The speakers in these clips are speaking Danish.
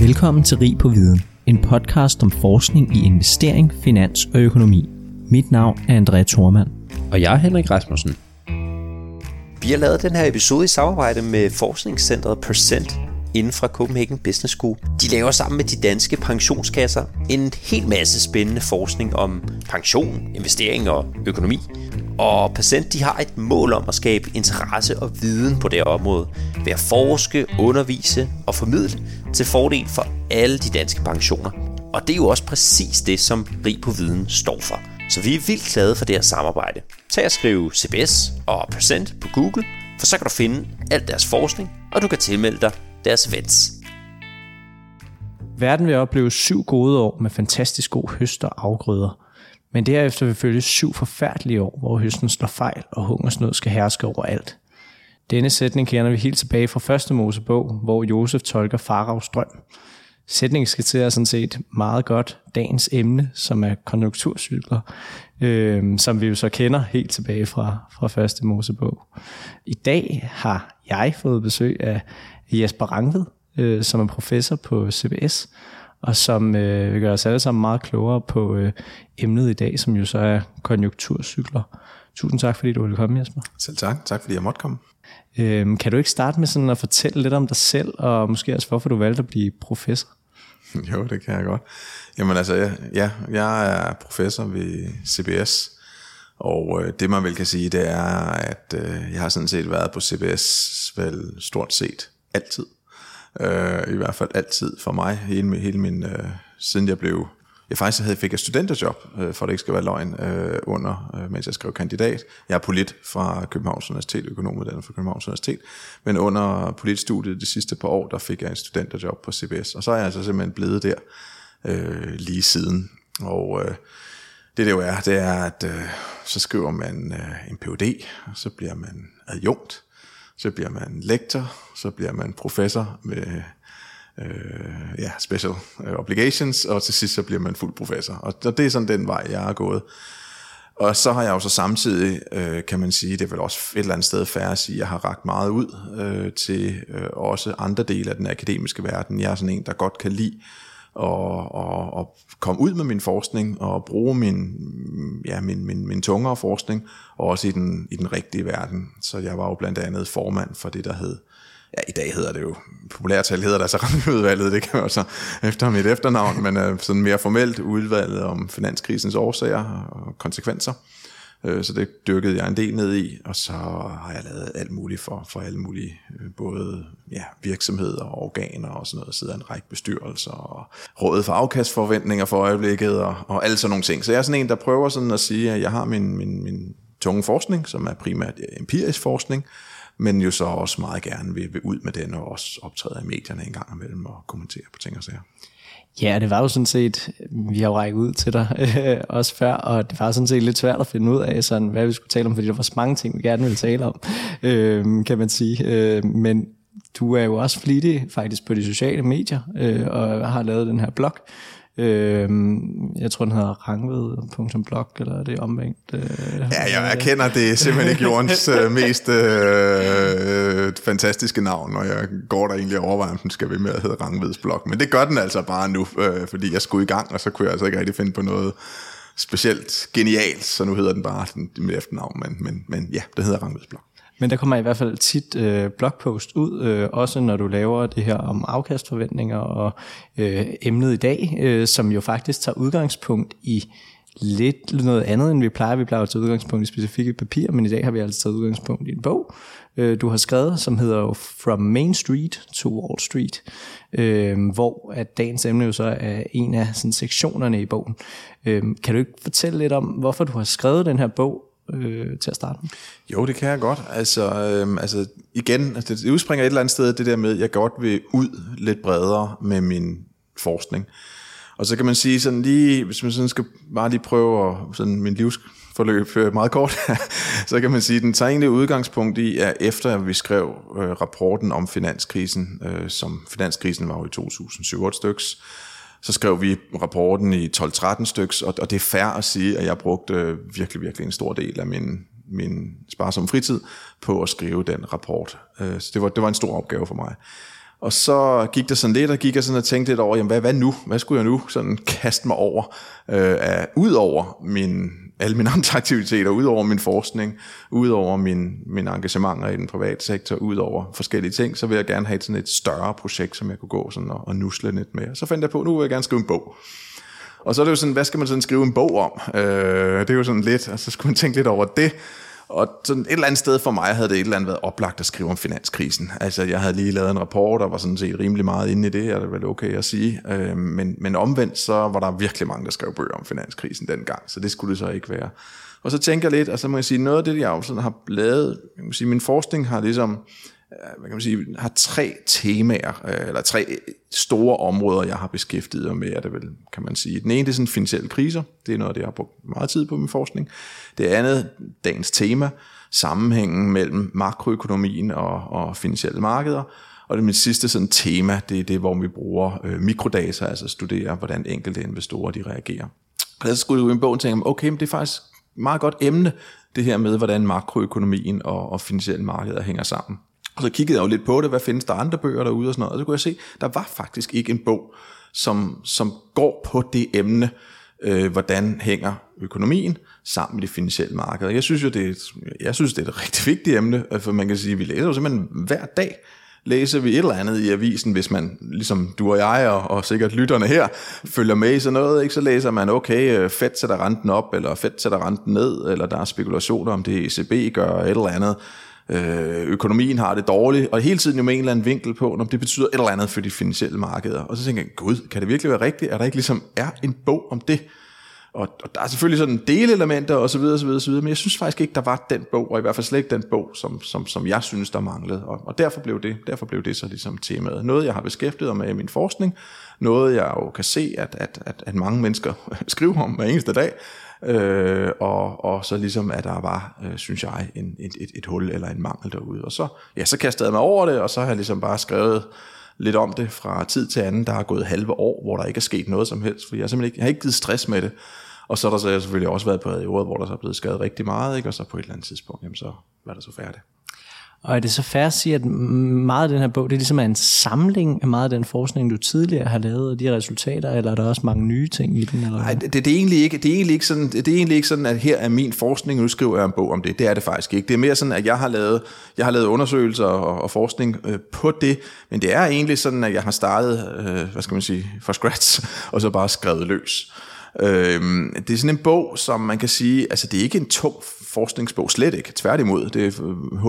Velkommen til Rig på Viden, en podcast om forskning i investering, finans og økonomi. Mit navn er Andrea Thormand. Og jeg er Henrik Rasmussen. Vi har lavet den her episode i samarbejde med forskningscentret Percent inden fra Copenhagen Business School. De laver sammen med de danske pensionskasser en helt masse spændende forskning om pension, investering og økonomi. Og Patient de har et mål om at skabe interesse og viden på det område ved at forske, undervise og formidle til fordel for alle de danske pensioner. Og det er jo også præcis det, som Rig på Viden står for. Så vi er vildt glade for det her samarbejde. Tag og skriv CBS og Percent på Google, for så kan du finde alt deres forskning, og du kan tilmelde dig deres events. Verden vil opleve syv gode år med fantastisk god høst og afgrøder. Men derefter vil følge syv forfærdelige år, hvor høsten slår fejl og hungersnød skal herske over alt. Denne sætning kender vi helt tilbage fra første Mosebog, hvor Josef tolker Faraos drøm. Sætningen skitserer sådan set meget godt dagens emne, som er konjunkturcykler, øh, som vi jo så kender helt tilbage fra, fra første Mosebog. I dag har jeg fået besøg af Jesper Rangved, øh, som er professor på CBS, og som øh, vil gøre os alle sammen meget klogere på øh, emnet i dag, som jo så er konjunkturcykler. Tusind tak, fordi du ville komme, Jesper. Selv tak. Tak, fordi jeg måtte komme. Øhm, kan du ikke starte med sådan at fortælle lidt om dig selv, og måske også hvorfor du valgte at blive professor? Jo, det kan jeg godt. Jamen altså, ja, ja jeg er professor ved CBS, og øh, det man vel kan sige, det er, at øh, jeg har sådan set været på CBS vel stort set altid. Øh, I hvert fald altid for mig, hele, hele min, øh, siden jeg blev jeg faktisk havde, fik et studenterjob, øh, for det ikke skal være løgn, øh, under, øh, mens jeg skrev kandidat. Jeg er polit fra Københavns Universitet, økonomuddannet fra Københavns Universitet, men under politstudiet de sidste par år, der fik jeg et studenterjob på CBS, og så er jeg altså simpelthen blevet der øh, lige siden. Og øh, det det jo er, det er, at øh, så skriver man øh, en PhD, og så bliver man adjunkt, så bliver man lektor, så bliver man professor med øh, ja, special øh, obligations, og til sidst så bliver man fuld professor. Og det er sådan den vej, jeg har gået. Og så har jeg jo så samtidig, øh, kan man sige, det er vel også et eller andet sted færre at sige, at jeg har ragt meget ud øh, til øh, også andre dele af den akademiske verden. Jeg er sådan en, der godt kan lide og, og, og komme ud med min forskning og bruge min, ja, min, min, min tungere forskning, og også i den, i den rigtige verden. Så jeg var jo blandt andet formand for det, der hed ja, i dag hedder det jo, populært tal hedder det altså Rangudvalget, det kan man så efter mit efternavn, men øh, sådan mere formelt udvalget om finanskrisens årsager og konsekvenser. Øh, så det dykkede jeg en del ned i, og så har jeg lavet alt muligt for, for alle mulige, øh, både ja, virksomheder og organer og sådan noget, sidder en række bestyrelser og rådet for afkastforventninger for øjeblikket og, og alle sådan nogle ting. Så jeg er sådan en, der prøver sådan at sige, at jeg har min, min, min tunge forskning, som er primært empirisk forskning, men jo så også meget gerne vil, vil ud med den og også optræde i medierne en gang imellem og kommentere på ting og sager. Ja, det var jo sådan set, vi har jo rækket ud til dig øh, også før, og det var sådan set lidt svært at finde ud af, sådan, hvad vi skulle tale om, fordi der var så mange ting, vi gerne ville tale om, øh, kan man sige. Øh, men du er jo også flittig faktisk på de sociale medier, øh, og har lavet den her blog, Øh, jeg tror, den hedder rangved.blog, eller er det omvendt? Øh, ja, jeg erkender, det er simpelthen ikke jordens øh, mest øh, fantastiske navn, og jeg går der egentlig over, om den skal ved med at hedde Rangveds blog. Men det gør den altså bare nu, øh, fordi jeg skulle i gang, og så kunne jeg altså ikke rigtig finde på noget specielt genialt, så nu hedder den bare den, med efternavn, men, men, men ja, det hedder Rangveds blog. Men der kommer i hvert fald tit øh, blogpost ud, øh, også når du laver det her om afkastforventninger og øh, emnet i dag, øh, som jo faktisk tager udgangspunkt i lidt noget andet, end vi plejer. Vi plejer at tage udgangspunkt i specifikke papirer, men i dag har vi altså taget udgangspunkt i en bog, øh, du har skrevet, som hedder From Main Street to Wall Street, øh, hvor at dagens emne jo så er en af sådan, sektionerne i bogen. Øh, kan du ikke fortælle lidt om, hvorfor du har skrevet den her bog, øh, til at starte med? Jo, det kan jeg godt. Altså, øh, altså igen, altså, det udspringer et eller andet sted det der med, at jeg godt vil ud lidt bredere med min forskning. Og så kan man sige sådan lige, hvis man sådan skal bare lige prøve at, sådan min livsforløb øh, meget kort, så kan man sige, at den tager egentlig udgangspunkt i, at efter vi skrev øh, rapporten om finanskrisen, øh, som finanskrisen var jo i 2007 styks, så skrev vi rapporten i 12-13 styks, og, og det er fair at sige, at jeg brugte virkelig, virkelig en stor del af min, min sparsomme fritid på at skrive den rapport. Øh, så det var, det var en stor opgave for mig. Og så gik der sådan lidt, og gik jeg sådan og tænkte lidt over, jamen hvad, hvad nu? Hvad skulle jeg nu sådan kaste mig over? Øh, ud over min, alle mine andre aktiviteter, ud over min forskning, ud over min, mine engagementer i den private sektor, ud over forskellige ting, så vil jeg gerne have sådan et større projekt, som jeg kunne gå sådan og, og nusle lidt med. Så fandt jeg på, nu vil jeg gerne skrive en bog. Og så er det jo sådan, hvad skal man sådan skrive en bog om? Øh, det er jo sådan lidt, og så skulle man tænke lidt over det. Og sådan et eller andet sted for mig havde det et eller andet været oplagt at skrive om finanskrisen. Altså jeg havde lige lavet en rapport, og var sådan set rimelig meget inde i det, og det vel okay at sige. Øh, men, men omvendt så var der virkelig mange, der skrev bøger om finanskrisen dengang, så det skulle det så ikke være. Og så tænker jeg lidt, og så må jeg sige, noget af det, jeg jo sådan har lavet, jeg må sige, min forskning har ligesom Øh, hvad kan man sige, har tre temaer, øh, eller tre store områder, jeg har beskæftiget mig med, er det vel, kan man sige. Den ene, det er sådan finansielle kriser. Det er noget, det jeg har brugt meget tid på min forskning. Det andet, dagens tema, sammenhængen mellem makroøkonomien og, og finansielle markeder. Og det mit sidste sådan tema, det er det, hvor vi bruger øh, mikrodata, altså studerer, hvordan enkelte investorer de reagerer. Og så skulle jeg ud i en bog og tænke, okay, men det er faktisk meget godt emne, det her med, hvordan makroøkonomien og, og finansielle markeder hænger sammen. Og så kiggede jeg jo lidt på det, hvad findes der andre bøger derude og sådan noget, og så kunne jeg se, der var faktisk ikke en bog, som, som går på det emne, øh, hvordan hænger økonomien sammen med det finansielle marked. Jeg synes jo, det er et, jeg synes, det er et rigtig vigtigt emne, for man kan sige, at vi læser jo simpelthen hver dag, læser vi et eller andet i avisen, hvis man, ligesom du og jeg, og, og sikkert lytterne her, følger med i sådan noget, ikke? så læser man, okay, øh, Fed sætter renten op, eller Fed sætter renten ned, eller der er spekulationer om det ECB gør et eller andet øh, økonomien har det dårligt, og hele tiden jo med en eller anden vinkel på, når det betyder et eller andet for de finansielle markeder. Og så tænker jeg, gud, kan det virkelig være rigtigt? Er der ikke ligesom er en bog om det? Og, og der er selvfølgelig sådan delelementer og så videre, og så videre, så videre, men jeg synes faktisk ikke, der var den bog, og i hvert fald slet ikke den bog, som, som, som jeg synes, der manglede. Og, og derfor, blev det, derfor blev det så ligesom temaet. Noget, jeg har beskæftiget mig med i min forskning, noget, jeg jo kan se, at, at, at, at mange mennesker skriver om hver eneste dag, øh, og, og så ligesom, at der var, øh, synes jeg, en, et, et, et hul eller en mangel derude. Og så, ja, så kastede jeg mig over det, og så har jeg ligesom bare skrevet lidt om det fra tid til anden. Der er gået halve år, hvor der ikke er sket noget som helst, fordi jeg simpelthen ikke, jeg har ikke givet stress med det. Og så har der så selvfølgelig også været på perioder, hvor der så er blevet skadet rigtig meget, ikke? og så på et eller andet tidspunkt, jamen så var det så færdigt. Og er det så fair at sige, at meget af den her bog, det er ligesom en samling af meget af den forskning, du tidligere har lavet, og de resultater, eller er der også mange nye ting i den? Eller Nej, det, det, er egentlig ikke, det, er egentlig ikke sådan, det er egentlig ikke sådan, at her er min forskning, og nu skriver jeg en bog om det. Det er det faktisk ikke. Det er mere sådan, at jeg har lavet, jeg har lavet undersøgelser og, og forskning øh, på det, men det er egentlig sådan, at jeg har startet, øh, hvad skal man sige, fra scratch, og så bare skrevet løs. Øh, det er sådan en bog, som man kan sige, altså det er ikke en tung forskningsbog, slet ikke. Tværtimod, det,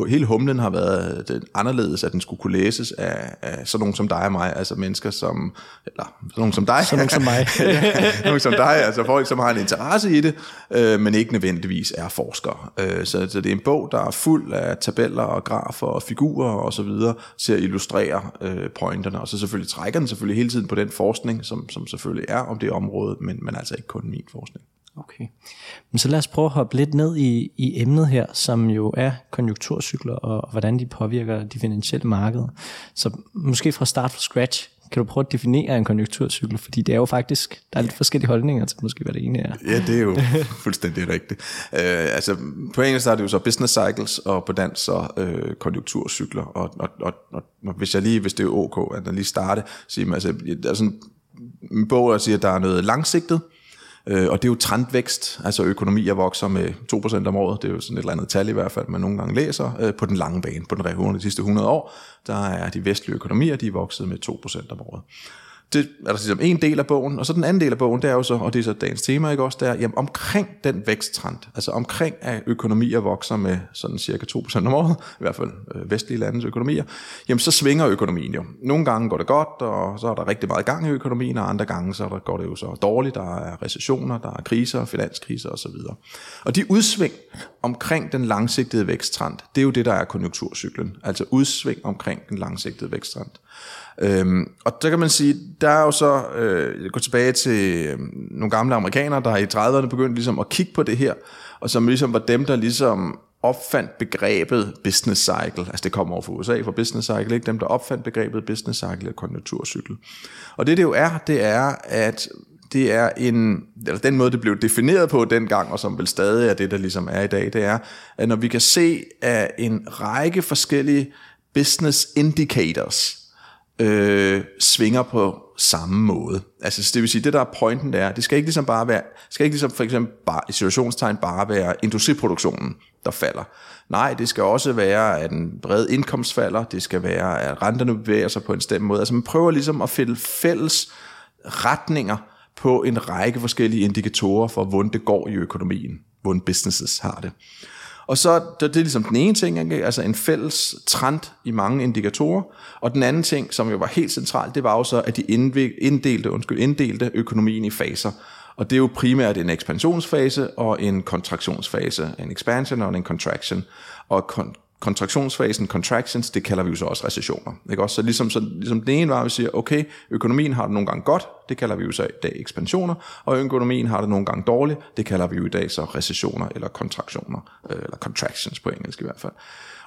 hele humlen har været det anderledes, at den skulle kunne læses af, af sådan nogen som dig og mig, altså mennesker som, eller sådan nogen som dig. Sådan nogen som mig. ja, nogen som dig, altså folk, som har en interesse i det, øh, men ikke nødvendigvis er forskere. Øh, så, så det er en bog, der er fuld af tabeller og grafer og figurer og så videre, til at illustrere øh, pointerne, og så selvfølgelig trækker den selvfølgelig hele tiden på den forskning, som, som selvfølgelig er om det område, men, men altså ikke kun min forskning. Okay. Men så lad os prøve at hoppe lidt ned i, i emnet her, som jo er konjunkturcykler og, og hvordan de påvirker de finansielle markeder. Så måske fra start fra scratch, kan du prøve at definere en konjunkturcykel? Fordi det er jo faktisk, der er lidt forskellige holdninger til måske, hvad det ene er. Ja, det er jo fuldstændig rigtigt. Uh, altså, på engelsk er det jo så business cycles, og på dansk så uh, konjunkturcykler. Og, og, og, og, og, hvis jeg lige, hvis det er ok, at jeg lige starte, siger man, altså, der er sådan en bog, der siger, at der er noget langsigtet, Øh, og det er jo trendvækst, altså økonomier vokser med 2% om året, det er jo sådan et eller andet tal i hvert fald, man nogle gange læser, øh, på den lange bane, på den de sidste 100 år, der er de vestlige økonomier, de er vokset med 2% om året det er der ligesom en del af bogen, og så den anden del af bogen, det er jo så, og det er så dagens tema, ikke også, det er, jamen omkring den væksttrend, altså omkring at økonomier vokser med sådan cirka 2% om året, i hvert fald øh, vestlige landes økonomier, jamen så svinger økonomien jo. Nogle gange går det godt, og så er der rigtig meget gang i økonomien, og andre gange så går det jo så dårligt, der er recessioner, der er kriser, finanskriser osv. Og de udsving omkring den langsigtede væksttrend, det er jo det, der er konjunkturcyklen, altså udsving omkring den langsigtede væksttrend. Øhm, og der kan man sige, der er jo så, øh, gå tilbage til øh, nogle gamle amerikanere, der i 30'erne begyndte ligesom at kigge på det her, og som ligesom var dem, der ligesom opfandt begrebet business cycle, altså det kommer over fra USA for business cycle, ikke dem der opfandt begrebet business cycle eller konjunkturcykel. Og det det jo er, det er, at det er en, eller den måde, det blev defineret på dengang, og som vel stadig er det, der ligesom er i dag, det er, at når vi kan se, at en række forskellige business indicators, øh, svinger på samme måde. Altså det vil sige, det der er pointen der, det skal ikke ligesom bare være, skal ikke ligesom for eksempel bare, i situationstegn bare være industriproduktionen, der falder. Nej, det skal også være, at en bred indkomst falder, det skal være, at renterne bevæger sig på en stemt måde. Altså man prøver ligesom at finde fælles retninger på en række forskellige indikatorer for, hvordan det går i økonomien, hvordan businesses har det. Og så det, det er ligesom den ene ting, ikke? altså en fælles trend i mange indikatorer. Og den anden ting, som jo var helt centralt, det var jo så, at de inddelte, undskyld, inddelte økonomien i faser. Og det er jo primært en ekspansionsfase og en kontraktionsfase. En expansion og en contraction. Og kontraktionsfasen, contractions, det kalder vi jo så også recessioner. Ikke også? Så ligesom, så ligesom den ene var, at vi siger, okay, økonomien har det nogle gange godt, det kalder vi jo så i dag ekspansioner, og økonomien har det nogle gange dårligt, det kalder vi jo i dag så recessioner eller kontraktioner, øh, eller contractions på engelsk i hvert fald.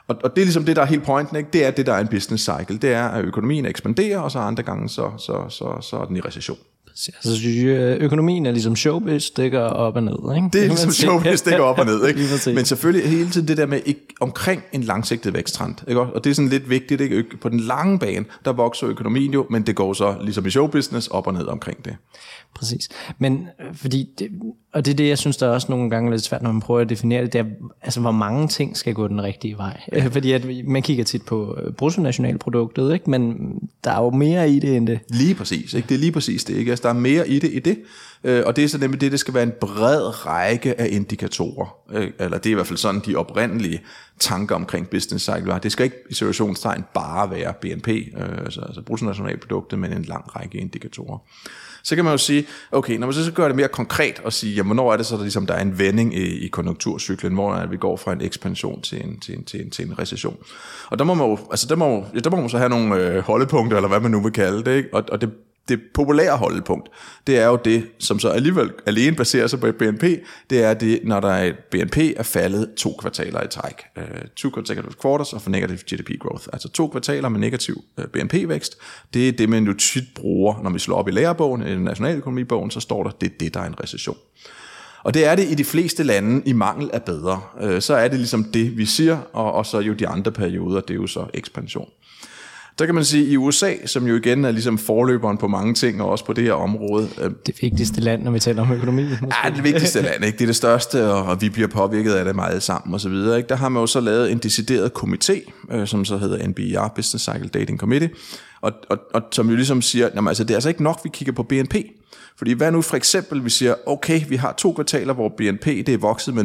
Og, og det er ligesom det, der er helt pointen, ikke? det er det, der er en business cycle, det er, at økonomien ekspanderer, og så andre gange, så, så, så, så er den i recession. Altså, økonomien er ligesom showbiz, går op og ned. Ikke? Det er ligesom showbiz, går op og ned. Ikke? Men selvfølgelig hele tiden det der med ikke, omkring en langsigtet væksttrend. Ikke? Og det er sådan lidt vigtigt. Ikke? På den lange bane, der vokser økonomien jo, men det går så ligesom i showbusiness op og ned omkring det. Præcis. Men øh, fordi, det, og det er det, jeg synes, der er også nogle gange lidt svært, når man prøver at definere det, det er, altså hvor mange ting skal gå den rigtige vej. Ja. Fordi at man kigger tit på øh, bruttonationalproduktet, ikke? men der er jo mere i det end det. Lige præcis. Ikke? Det er lige præcis det. Ikke? Der er mere i det i det. Øh, og det er så nemlig det, det skal være en bred række af indikatorer. Øh, eller det er i hvert fald sådan, de oprindelige tanker omkring business cycle var. Det skal ikke i situationstegn bare være BNP, øh, altså, altså bruttonationalproduktet, men en lang række indikatorer. Så kan man jo sige, okay, når man så gør det mere konkret og sige, jamen, hvornår er det så, der, ligesom, der er en vending i, i konjunkturcyklen, hvor er, vi går fra en ekspansion til en, til en, til en, til en recession. Og der må man jo, altså der må, ja, der må man så have nogle øh, holdepunkter, eller hvad man nu vil kalde det, ikke? Og, og det det populære holdepunkt, det er jo det, som så alligevel alene baserer sig på et BNP, det er det, når der er et BNP er faldet to kvartaler i træk. Uh, two consecutive quarters of negative GDP growth. Altså to kvartaler med negativ øh, uh, BNP-vækst. Det er det, man jo tit bruger, når vi slår op i lærebogen, i nationaløkonomibogen, så står der, det er det, der er en recession. Og det er det i de fleste lande i mangel af bedre. Uh, så er det ligesom det, vi siger, og, og så jo de andre perioder, det er jo så ekspansion. Der kan man sige, at i USA, som jo igen er ligesom forløberen på mange ting, og også på det her område. Øh, det vigtigste land, når vi taler om økonomi. Måske. Ja, det vigtigste land, ikke? det er det største, og vi bliver påvirket af det meget sammen osv. Der har man jo så lavet en decideret komité, øh, som så hedder NBR, Business Cycle Dating Committee, og, og, og som jo ligesom siger, jamen, altså, det er altså ikke nok, vi kigger på BNP. Fordi hvad nu for eksempel, vi siger, okay, vi har to kvartaler, hvor BNP det er vokset med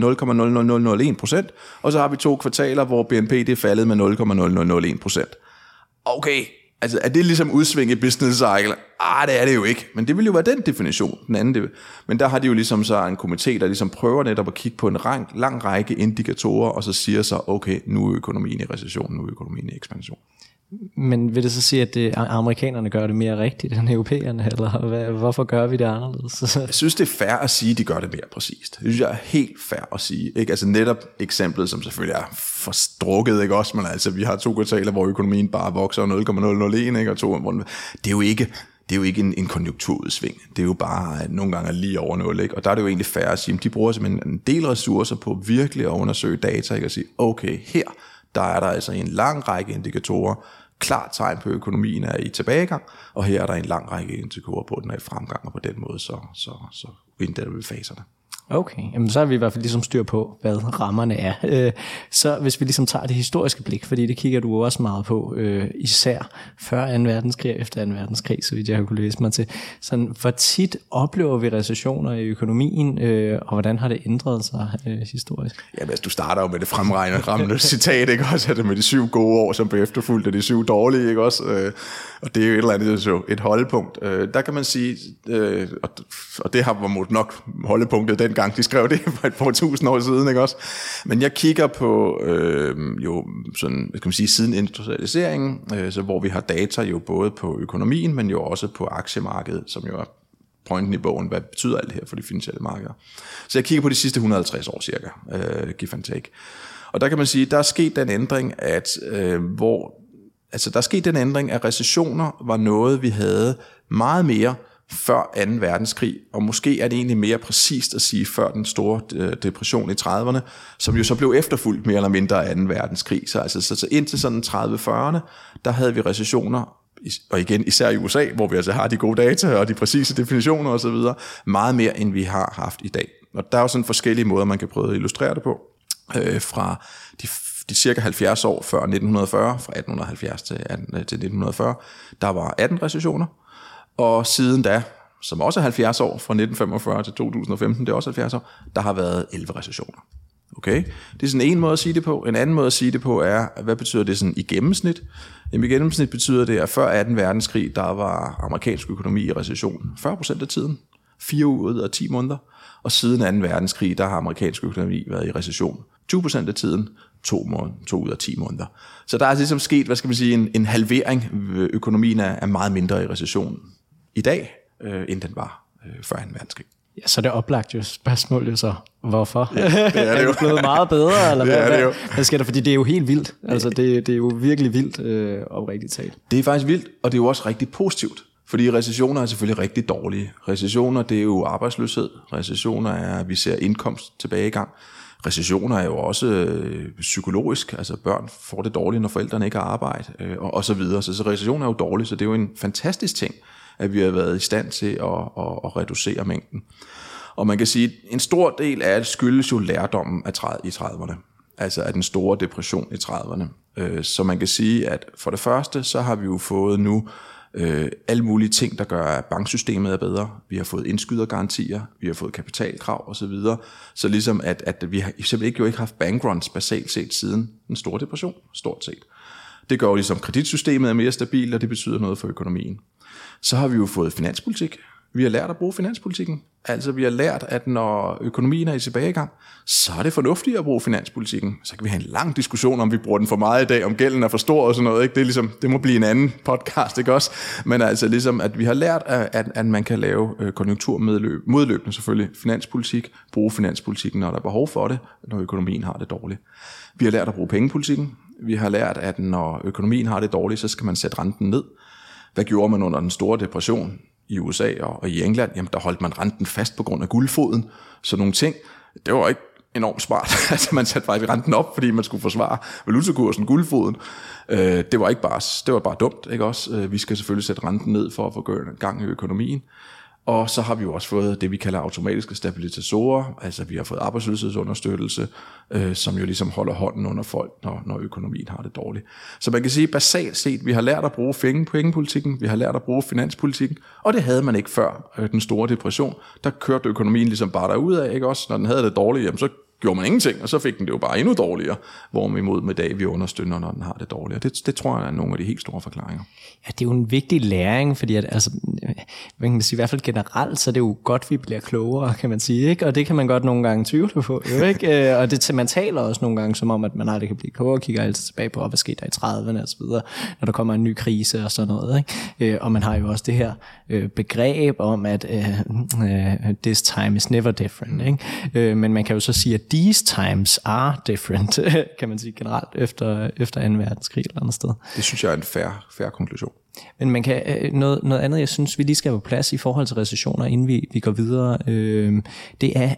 0,0001 procent, og så har vi to kvartaler, hvor BNP det er faldet med 0,0001 procent okay, altså er det ligesom udsving i business cycle? Ah, det er det jo ikke. Men det vil jo være den definition, den anden. Det. Men der har de jo ligesom så en komité, der ligesom prøver netop at kigge på en lang, lang række indikatorer, og så siger så, okay, nu er økonomien i recession, nu er økonomien i ekspansion. Men vil det så sige, at det, amerikanerne gør det mere rigtigt end europæerne, eller hvad, hvorfor gør vi det anderledes? jeg synes, det er fair at sige, at de gør det mere præcist. Det synes jeg er helt fair at sige. Ikke? Altså netop eksemplet, som selvfølgelig er forstrukket, ikke også, men altså vi har to kvartaler, hvor økonomien bare vokser 0,001, ikke? og to, det er jo ikke det er jo ikke en, en konjunkturudsving. Det er jo bare at nogle gange lige over nul. Ikke? Og der er det jo egentlig færre at sige, at de bruger simpelthen en del ressourcer på virkelig at undersøge data, ikke? og sige, okay, her der er der altså en lang række indikatorer, klart tegn på, at økonomien er i tilbagegang, og her er der en lang række indikatorer på, at den er i fremgang, og på den måde så, så, så inddeler vi faserne. Okay, Jamen, så har vi i hvert fald ligesom styr på, hvad rammerne er. Øh, så hvis vi ligesom tager det historiske blik, fordi det kigger du også meget på, øh, især før 2. verdenskrig og efter 2. verdenskrig, så vidt jeg har kunne læse mig til. Sådan, hvor tit oplever vi recessioner i økonomien, øh, og hvordan har det ændret sig øh, historisk? Ja, altså, du starter jo med det fremregnende citat, ikke også? Det med de syv gode år, som blev efterfulgt af de syv dårlige, ikke også? Øh, og det er jo et eller andet så et holdepunkt. Øh, der kan man sige, og det har nok holdepunktet den gang de skrev det for et par tusind år siden, ikke også? Men jeg kigger på øh, jo sådan, hvad skal man sige, siden industrialiseringen, øh, så hvor vi har data jo både på økonomien, men jo også på aktiemarkedet, som jo er pointen i bogen, hvad betyder alt det her for de finansielle markeder. Så jeg kigger på de sidste 150 år cirka, øh, give and take. Og der kan man sige, der er sket den ændring, at øh, hvor, altså der er sket den ændring, at recessioner var noget, vi havde meget mere før 2. verdenskrig, og måske er det egentlig mere præcist at sige før den store øh, depression i 30'erne, som jo så blev efterfulgt mere eller mindre af 2. verdenskrig. Så, altså, så, så indtil sådan 30-40'erne, der havde vi recessioner og igen især i USA, hvor vi altså har de gode data og de præcise definitioner osv., meget mere end vi har haft i dag. Og der er jo sådan forskellige måder, man kan prøve at illustrere det på. Øh, fra de, de cirka 70 år før 1940, fra 1870 til, 18, øh, til 1940, der var 18 recessioner. Og siden da, som også er 70 år, fra 1945 til 2015, det er også 70 år, der har været 11 recessioner. Okay? Det er sådan en måde at sige det på. En anden måde at sige det på er, hvad betyder det sådan i gennemsnit? Jamen i gennemsnit betyder det, at før 18. verdenskrig, der var amerikansk økonomi i recession 40% af tiden. 4 ud af 10 måneder. Og siden 2. verdenskrig, der har amerikansk økonomi været i recession 20% af tiden, 2, måneder, 2 ud af 10 måneder. Så der er altså ligesom sket, hvad skal man sige, en, en halvering. Økonomien er, er meget mindre i recession i dag, øh, end den var øh, før 2. verdenskrig. Ja, så det oplagt jo spørgsmål jo så, hvorfor? Ja, det er, det er det blevet meget bedre? Eller det er hvad, det jo. Hvad sker der? Fordi det er jo helt vildt. Altså, det, det er jo virkelig vildt, øh, oprigtigt talt. Det er faktisk vildt, og det er jo også rigtig positivt. Fordi recessioner er selvfølgelig rigtig dårlige. Recessioner, det er jo arbejdsløshed. Recessioner er, at vi ser indkomst tilbage i gang. Recessioner er jo også øh, psykologisk, altså børn får det dårligt, når forældrene ikke har arbejde, øh, og, og så videre. Så, så recession er jo dårlig, så det er jo en fantastisk ting, at vi har været i stand til at, at, at reducere mængden. Og man kan sige, at en stor del af det skyldes jo lærdommen af 30, i 30'erne, altså af den store depression i 30'erne. Øh, så man kan sige, at for det første, så har vi jo fået nu øh, alle mulige ting, der gør, at banksystemet er bedre. Vi har fået indskydergarantier, vi har fået kapitalkrav osv. Så, så ligesom at, at vi har simpelthen ikke, jo ikke haft bankruns basalt set siden den store depression, stort set. Det gør jo ligesom, at kreditsystemet er mere stabilt, og det betyder noget for økonomien. Så har vi jo fået finanspolitik. Vi har lært at bruge finanspolitikken. Altså vi har lært, at når økonomien er i tilbagegang, så er det fornuftigt at bruge finanspolitikken. Så kan vi have en lang diskussion, om vi bruger den for meget i dag, om gælden er for stor og sådan noget. Ikke? Det, er ligesom, det må blive en anden podcast, ikke også? Men altså ligesom, at vi har lært, at, at man kan lave øh, konjunkturmodløbende konjunkturmodløb, selvfølgelig finanspolitik, bruge finanspolitikken, når der er behov for det, når økonomien har det dårligt. Vi har lært at bruge pengepolitikken. Vi har lært, at når økonomien har det dårligt, så skal man sætte renten ned. Hvad gjorde man under den store depression? i USA og i England, jamen der holdt man renten fast på grund af guldfoden. Så nogle ting, det var ikke enormt smart. altså man satte faktisk renten op, fordi man skulle forsvare valutakursen, guldfoden. Øh, det var ikke bare, det var bare dumt, ikke også? Øh, vi skal selvfølgelig sætte renten ned for at få gang i økonomien. Og så har vi jo også fået det, vi kalder automatiske stabilisatorer, altså vi har fået arbejdsløshedsunderstøttelse, øh, som jo ligesom holder hånden under folk, når, når økonomien har det dårligt. Så man kan sige basalt set, vi har lært at bruge pengepolitikken, vi har lært at bruge finanspolitikken, og det havde man ikke før øh, den store depression. Der kørte økonomien ligesom bare derud af, ikke også? Når den havde det dårligt, jamen så gjorde man ingenting, og så fik den det jo bare endnu dårligere, hvor vi imod med dag vi understøtter, når den har det dårligere. Det, det tror jeg er nogle af de helt store forklaringer. Ja, det er jo en vigtig læring, fordi at, altså, man kan sige, i hvert fald generelt, så er det jo godt, vi bliver klogere, kan man sige, ikke? og det kan man godt nogle gange tvivle på, jo, ikke? Øh, og det, man taler også nogle gange som om, at man aldrig kan blive klogere, kigger altid tilbage på, hvad skete der i 30'erne og så videre, når der kommer en ny krise og sådan noget. Ikke? Øh, og man har jo også det her øh, begreb om, at uh, this time is never different. Ikke? Men man kan jo så sige, at these times are different, kan man sige generelt, efter, efter 2. verdenskrig eller andet sted. Det synes jeg er en fair, fair konklusion. Men man kan, øh, noget, noget andet, jeg synes, vi lige skal have på plads i forhold til recessioner, inden vi, vi går videre, øh, det er,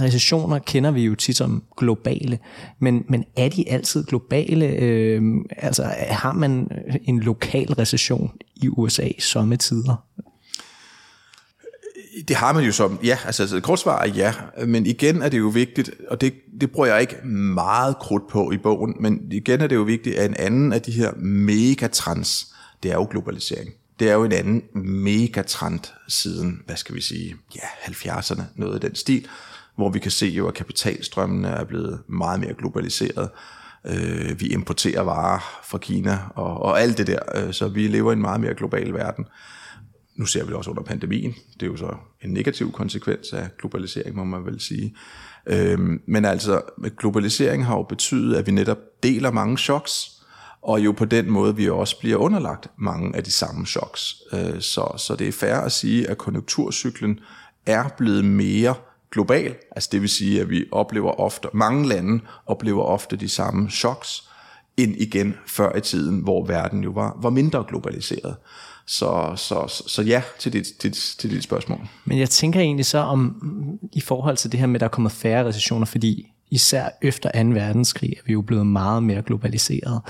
recessioner kender vi jo tit som globale, men, men er de altid globale? Øh, altså har man en lokal recession i USA sommetider? Det har man jo som, ja, altså, altså kort svar er ja, men igen er det jo vigtigt, og det, det bruger jeg ikke meget krudt på i bogen, men igen er det jo vigtigt, at en anden af de her megatrends, det er jo globalisering. Det er jo en anden megatrend siden, hvad skal vi sige, ja, 70'erne, noget af den stil, hvor vi kan se jo, at kapitalstrømmene er blevet meget mere globaliseret. Øh, vi importerer varer fra Kina og, og alt det der, øh, så vi lever i en meget mere global verden. Nu ser vi det også under pandemien. Det er jo så en negativ konsekvens af globalisering, må man vel sige. Øhm, men altså, globalisering har jo betydet, at vi netop deler mange choks, og jo på den måde vi også bliver underlagt mange af de samme choks. Øh, så, så det er fair at sige, at konjunkturcyklen er blevet mere global, altså det vil sige, at vi oplever ofte, mange lande oplever ofte de samme choks, end igen før i tiden, hvor verden jo var, var mindre globaliseret. Så, så, så ja til dit, til, til dit spørgsmål. Men jeg tænker egentlig så om, i forhold til det her med, at der er kommet færre recessioner, fordi især efter 2. verdenskrig er vi jo blevet meget mere globaliseret.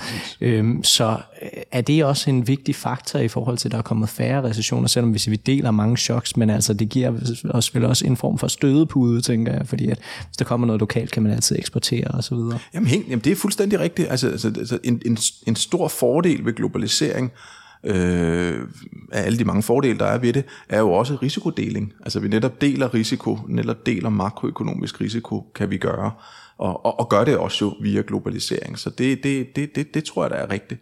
Øhm, så øh, er det også en vigtig faktor i forhold til, at der er kommet færre recessioner, selvom hvis vi deler mange choks, men altså det giver os vel også en form for stødepude, tænker jeg, fordi at hvis der kommer noget lokalt, kan man altid eksportere osv. Jamen, jamen det er fuldstændig rigtigt. Altså, altså, altså en, en, en stor fordel ved globalisering, øh, af alle de mange fordele, der er ved det, er jo også risikodeling. Altså vi netop deler risiko, netop deler makroøkonomisk risiko, kan vi gøre, og, og, og gør det også jo via globalisering. Så det, det, det, det, det tror jeg, der er rigtigt.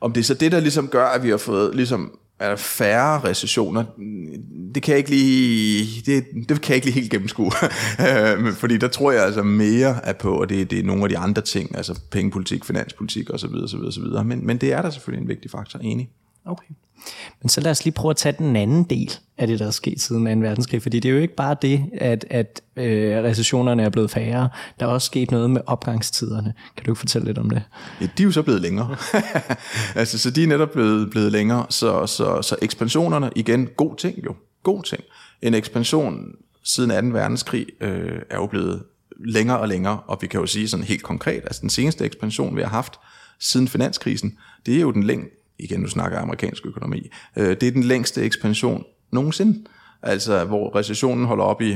Om det er så det, der ligesom gør, at vi har fået ligesom, er færre recessioner, det kan jeg ikke lige, det, det kan jeg ikke lige helt gennemskue. Fordi der tror jeg altså mere er på, og det, det er nogle af de andre ting, altså pengepolitik, finanspolitik osv. osv., osv. Men, men det er der selvfølgelig en vigtig faktor, enig. Okay. Men så lad os lige prøve at tage den anden del af det, der er sket siden 2. verdenskrig, fordi det er jo ikke bare det, at, at øh, recessionerne er blevet færre. Der er også sket noget med opgangstiderne. Kan du ikke fortælle lidt om det? Ja, de er jo så blevet længere. altså, så de er netop blevet, blevet længere, så, så, så ekspansionerne, igen, god ting jo. God ting. En ekspansion siden 2. verdenskrig øh, er jo blevet længere og længere, og vi kan jo sige sådan helt konkret, altså den seneste ekspansion, vi har haft siden finanskrisen, det er jo den læng, igen nu snakker jeg amerikansk økonomi, øh, det er den længste ekspansion nogensinde. Altså hvor recessionen holder op i,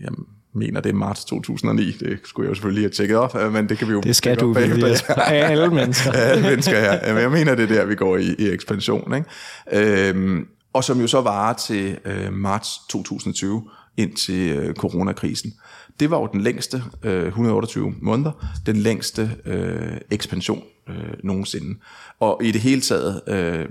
jeg mener det er marts 2009, det skulle jeg jo selvfølgelig have tjekket op, øh, men det kan vi jo... Det skal du, Af alle mennesker. alle mennesker her. Men jeg mener, det er der, vi går i, i ekspansion. Ikke? Øhm, og som jo så varer til øh, marts 2020, indtil øh, coronakrisen. Det var jo den længste, øh, 128 måneder, den længste øh, ekspansion øh, nogensinde. Og i det hele taget, øh,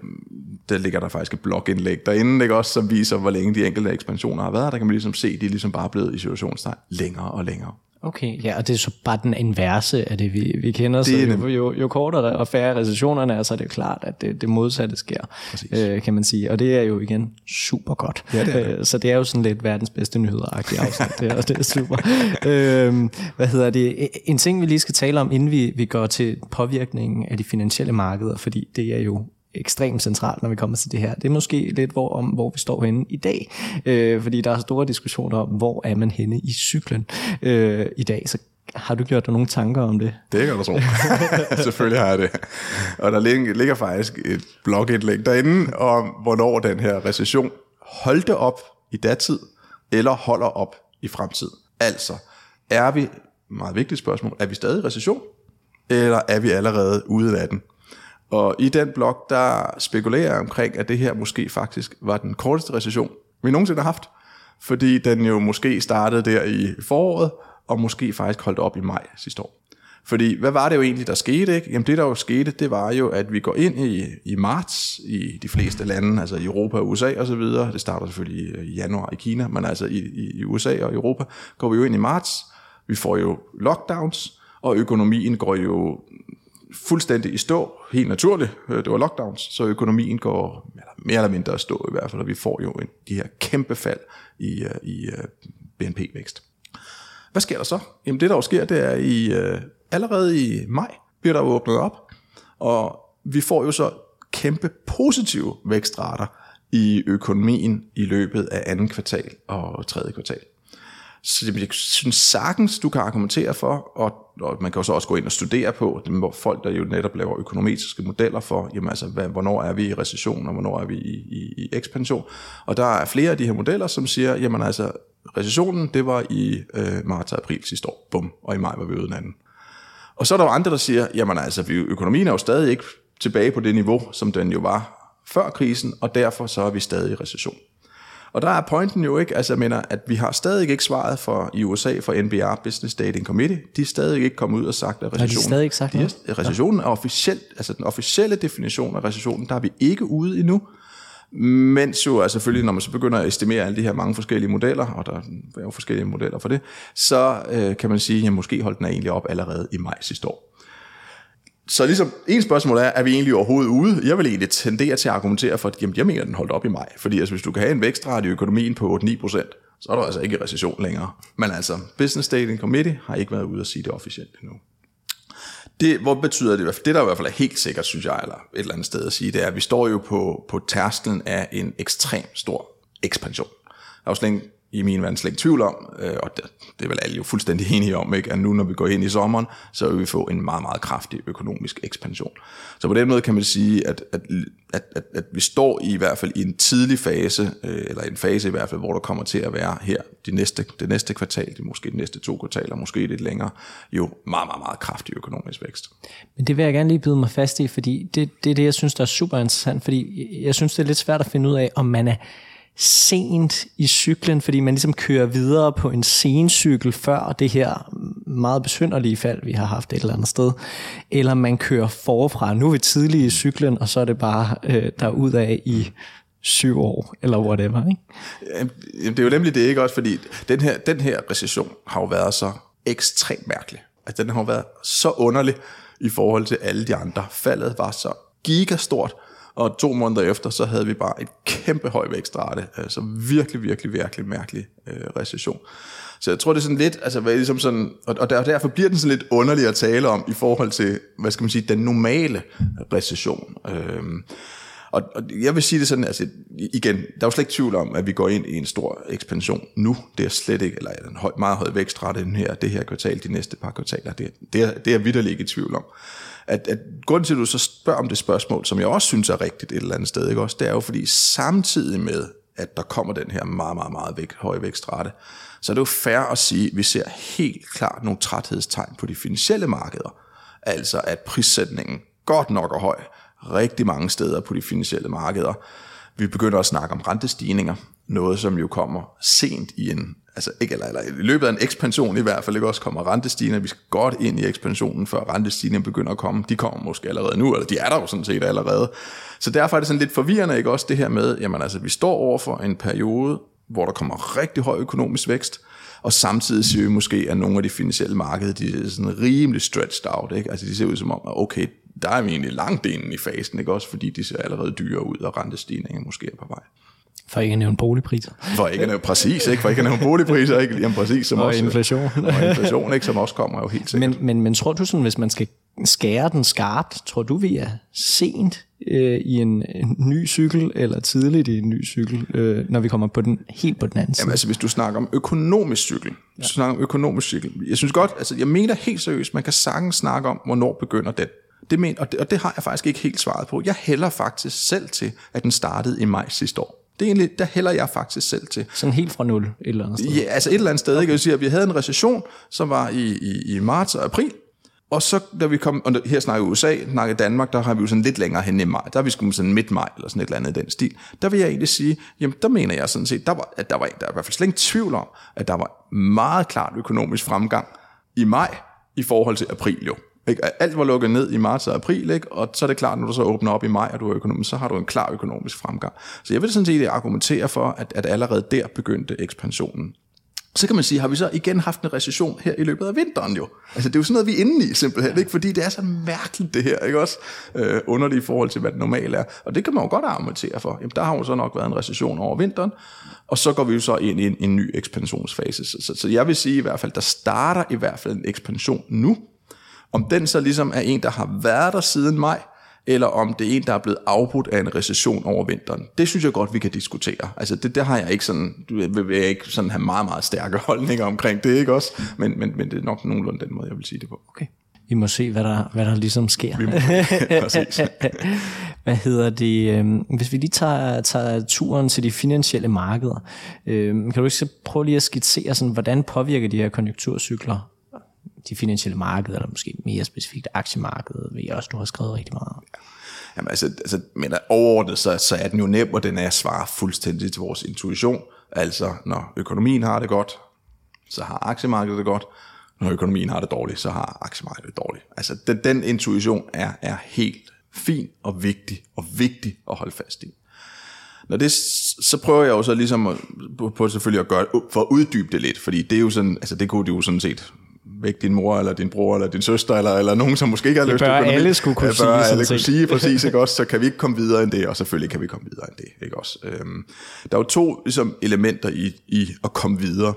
der ligger der faktisk et blogindlæg derinde, ikke også, som viser, hvor længe de enkelte ekspansioner har været. Der kan man ligesom se, at de er ligesom bare blevet i situationstegn længere og længere. Okay, ja, og det er så bare den inverse af det, vi, vi kender. Så jo, jo, jo kortere og færre recessionerne er, så er det jo klart, at det, det modsatte sker, øh, kan man sige. Og det er jo igen super godt. Ja, det det. Øh, så det er jo sådan lidt verdens bedste nyheder-agtigt afsnit, det, og det er super. øh, hvad hedder det? En ting, vi lige skal tale om, inden vi, vi går til påvirkningen af de finansielle markeder, fordi det er jo ekstremt centralt, når vi kommer til det her. Det er måske lidt, hvor, om, hvor vi står henne i dag, øh, fordi der er store diskussioner om, hvor er man henne i cyklen øh, i dag. Så har du gjort dig nogle tanker om det? Det kan du tro. Selvfølgelig har jeg det. Og der ligger faktisk et blogindlæg derinde om, hvornår den her recession holdte op i datid, eller holder op i fremtid. Altså, er vi, meget vigtigt spørgsmål, er vi stadig i recession, eller er vi allerede ude af den? Og i den blog, der spekulerer jeg omkring, at det her måske faktisk var den korteste recession, vi nogensinde har haft. Fordi den jo måske startede der i foråret, og måske faktisk holdt op i maj sidste år. Fordi hvad var det jo egentlig, der skete? Ikke? Jamen det, der jo skete, det var jo, at vi går ind i, i marts i de fleste lande, altså i Europa og USA og så videre. Det starter selvfølgelig i, i januar i Kina, men altså i, i, i USA og Europa går vi jo ind i marts. Vi får jo lockdowns, og økonomien går jo fuldstændig i stå, helt naturligt. Øh, det var lockdowns, så økonomien går mere eller mindre stå i hvert fald, og vi får jo en, de her kæmpe fald i, øh, i øh, BNP-vækst. Hvad sker der så? Jamen det der jo sker, det er i allerede i maj bliver der åbnet op, og vi får jo så kæmpe positive vækstrater i økonomien i løbet af andet kvartal og tredje kvartal. Så jeg synes sagtens, du kan argumentere for, og, og man kan jo så også gå ind og studere på, hvor folk, der jo netop laver økonomiske modeller for, jamen altså, hvad, hvornår er vi i recession, og hvornår er vi i, i, i ekspansion. Og der er flere af de her modeller, som siger, jamen altså, recessionen, det var i øh, marts og april sidste år, bum, og i maj var vi uden anden. Og så er der jo andre, der siger, jamen altså, vi, økonomien er jo stadig ikke tilbage på det niveau, som den jo var før krisen, og derfor så er vi stadig i recession. Og der er pointen jo ikke, altså jeg mener, at vi har stadig ikke svaret for i USA for NBR Business Dating Committee. De er stadig ikke kommet ud og sagt, at recessionen, er, de stadig ikke sagt de er, recessionen er officielt, altså den officielle definition af recessionen, der er vi ikke ude endnu. Mens jo altså selvfølgelig, når man så begynder at estimere alle de her mange forskellige modeller, og der er jo forskellige modeller for det, så øh, kan man sige, at måske holdt den egentlig op allerede i maj sidste år. Så ligesom, en spørgsmål er, er vi egentlig overhovedet ude? Jeg vil egentlig tendere til at argumentere for, at jamen, jeg mener, at den holdt op i maj. Fordi altså, hvis du kan have en vækstrate i økonomien på 8-9%, så er du altså ikke i recession længere. Men altså, Business Dating Committee har ikke været ude at sige det officielt endnu. Det, hvor betyder det? Det, der i hvert fald er helt sikkert, synes jeg, eller et eller andet sted at sige, det er, at vi står jo på, på tærsklen af en ekstrem stor ekspansion. Der er jo slet i min verden slet ikke tvivl om, øh, og det, det er vel alle jo fuldstændig enige om, ikke? at nu når vi går ind i sommeren, så vil vi få en meget, meget kraftig økonomisk ekspansion. Så på den måde kan man sige, at, at, at, at, at vi står i, i hvert fald i en tidlig fase, øh, eller en fase i hvert fald, hvor der kommer til at være her de næste, det næste kvartal, de måske de næste to kvartaler, måske lidt længere, jo meget, meget, meget kraftig økonomisk vækst. Men det vil jeg gerne lige byde mig fast i, fordi det, det er det, jeg synes, der er super interessant, fordi jeg synes, det er lidt svært at finde ud af, om man er sent i cyklen, fordi man ligesom kører videre på en sencykel før det her meget besynderlige fald, vi har haft et eller andet sted, eller man kører forfra. Nu er vi tidlige i cyklen, og så er det bare øh, af i syv år, eller whatever. Ikke? Det er jo nemlig det, ikke også? Fordi den her, den her recession har jo været så ekstremt mærkelig. Altså, den har jo været så underlig i forhold til alle de andre. Faldet var så gigastort, og to måneder efter, så havde vi bare et kæmpe høj vækstrate. Altså virkelig, virkelig, virkelig mærkelig øh, recession. Så jeg tror, det er sådan lidt, altså hvad, ligesom sådan, og, og derfor bliver den sådan lidt underlig at tale om i forhold til, hvad skal man sige, den normale recession. Øhm, og, og jeg vil sige det sådan, altså igen, der er jo slet ikke tvivl om, at vi går ind i en stor ekspansion nu. Det er slet ikke, eller en høj, meget høj vækstrate den her, det her kvartal, de næste par kvartaler. Det, det, er, det er vidderligt ikke i tvivl om at, at grunden til, at du så spørger om det spørgsmål, som jeg også synes er rigtigt et eller andet sted, ikke også, det er jo fordi samtidig med, at der kommer den her meget, meget, meget væk, høje vækstrate, så er det jo fair at sige, at vi ser helt klart nogle træthedstegn på de finansielle markeder. Altså at prissætningen godt nok er høj rigtig mange steder på de finansielle markeder. Vi begynder at snakke om rentestigninger, noget som jo kommer sent i en altså ikke, eller, eller i løbet af en ekspansion i hvert fald, ikke også kommer rentestigninger, vi skal godt ind i ekspansionen, før rentestigningerne begynder at komme, de kommer måske allerede nu, eller de er der jo sådan set allerede. Så derfor er det sådan lidt forvirrende, ikke også det her med, jamen altså, vi står over for en periode, hvor der kommer rigtig høj økonomisk vækst, og samtidig ser vi måske, at nogle af de finansielle markeder, de er sådan rimelig stretched out, ikke? altså de ser ud som om, okay, der er vi egentlig langt inden i fasen, ikke også, fordi de ser allerede dyre ud, og rentestigningen måske er på vej. For ikke at nævne boligpriser. For ikke at nævne, præcis, ikke? For ikke at nævne boligpriser, ikke? Jamen præcis, som og også, inflation. og inflation, ikke? Som også kommer jo helt sikkert. Men, men, men tror du sådan, hvis man skal skære den skarpt, tror du, vi er sent øh, i en, en ny cykel, eller tidligt i en ny cykel, øh, når vi kommer på den, helt på den anden side? Jamen altså, hvis du snakker om økonomisk cykel, ja. hvis du snakker om økonomisk cykel, jeg synes godt, altså jeg mener helt seriøst, man kan sagtens snakke om, hvornår begynder den. Det men, og, det, og det har jeg faktisk ikke helt svaret på. Jeg hælder faktisk selv til, at den startede i maj sidste år. Det er egentlig, der hælder jeg faktisk selv til. Sådan helt fra nul et eller andet sted? Ja, altså et eller andet sted. Okay. Ikke? Jeg sige, at vi havde en recession, som var i, i, i marts og april, og så da vi kom, og her snakker USA, snakker Danmark, der har vi jo sådan lidt længere hen i maj, der er vi sgu sådan midt maj, eller sådan et eller andet i den stil. Der vil jeg egentlig sige, jamen der mener jeg sådan set, der var, at der var, der var i hvert fald slet ingen tvivl om, at der var meget klart økonomisk fremgang i maj i forhold til april jo. Ikke? Alt var lukket ned i marts og april, ikke? og så er det klart, når du så åbner op i maj, og du er økonomisk, så har du en klar økonomisk fremgang. Så jeg vil sådan set argumentere for, at, at allerede der begyndte ekspansionen. Så kan man sige, har vi så igen haft en recession her i løbet af vinteren jo? Altså det er jo sådan noget, vi er inde i simpelthen, ikke? fordi det er så mærkeligt det her, ikke også? Øh, underligt i forhold til, hvad det normalt er. Og det kan man jo godt argumentere for. Jamen der har jo så nok været en recession over vinteren, og så går vi jo så ind i en, en ny ekspansionsfase. Så, så, så jeg vil sige i hvert fald, der starter i hvert fald en ekspansion nu, om den så ligesom er en, der har været der siden maj, eller om det er en, der er blevet afbrudt af en recession over vinteren. Det synes jeg godt, vi kan diskutere. Altså det, det har jeg ikke sådan, du vil, vil ikke sådan have meget, meget stærke holdninger omkring det, ikke også? Men, men, men det er nok nogenlunde den måde, jeg vil sige det på. Okay. Vi må se, hvad der, hvad der ligesom sker. Vi må, hvad hedder det? Øhm, hvis vi lige tager, tager turen til de finansielle markeder, øhm, kan du ikke så prøve lige at skitsere, sådan, hvordan påvirker de her konjunkturcykler de finansielle markeder, eller måske mere specifikt aktiemarkedet, ved jeg også, du har skrevet rigtig meget om. Jamen altså, altså men overordnet, så, så er den jo nem, og den er svar fuldstændig til vores intuition. Altså, når økonomien har det godt, så har aktiemarkedet det godt. Når økonomien har det dårligt, så har aktiemarkedet det dårligt. Altså, den, den intuition er, er helt fin og vigtig, og vigtig at holde fast i. Når det, så prøver jeg jo så ligesom at, på, på selvfølgelig at gøre, for at uddybe det lidt, fordi det er jo sådan, altså det kunne det jo sådan set væk din mor, eller din bror, eller din søster, eller, eller nogen, som måske ikke har lyst til økonomi. alle skulle kunne sige. Bør alle kunne sige, præcis, ikke også? Så kan vi ikke komme videre end det, og selvfølgelig kan vi komme videre end det, ikke også? Øhm, der er jo to ligesom, elementer i, i at komme videre.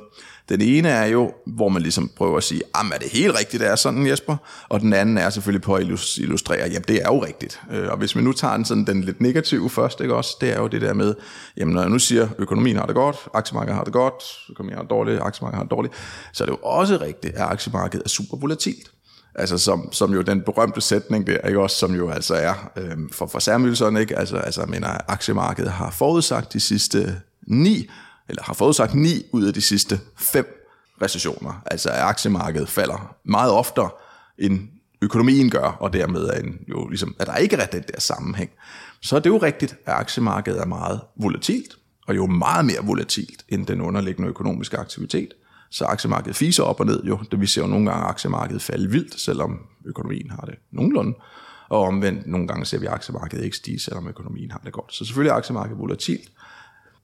Den ene er jo, hvor man ligesom prøver at sige, er det helt rigtigt, det er sådan, Jesper? Og den anden er selvfølgelig på at illustrere, jamen det er jo rigtigt. Øh, og hvis vi nu tager den, sådan, den lidt negative først, ikke også, det er jo det der med, jamen når jeg nu siger, økonomien har det godt, aktiemarkedet har det godt, økonomien har det dårligt, aktiemarkedet har det dårligt, så er det jo også rigtigt, at aktiemarkedet er super volatilt. Altså som, som jo den berømte sætning der, ikke også, som jo altså er øh, for, for ikke? Altså, altså jeg mener, aktiemarkedet har forudsagt de sidste ni eller har forudsagt 9 ud af de sidste 5 recessioner. Altså at aktiemarkedet falder meget oftere end økonomien gør, og dermed er en, jo ligesom, at der ikke er den der sammenhæng. Så er det jo rigtigt, at aktiemarkedet er meget volatilt, og jo meget mere volatilt end den underliggende økonomiske aktivitet. Så aktiemarkedet fiser op og ned jo. Det vi ser jo nogle gange aktiemarkedet falde vildt, selvom økonomien har det nogenlunde. Og omvendt, nogle gange ser vi aktiemarkedet ikke stige, selvom økonomien har det godt. Så selvfølgelig er aktiemarkedet volatilt.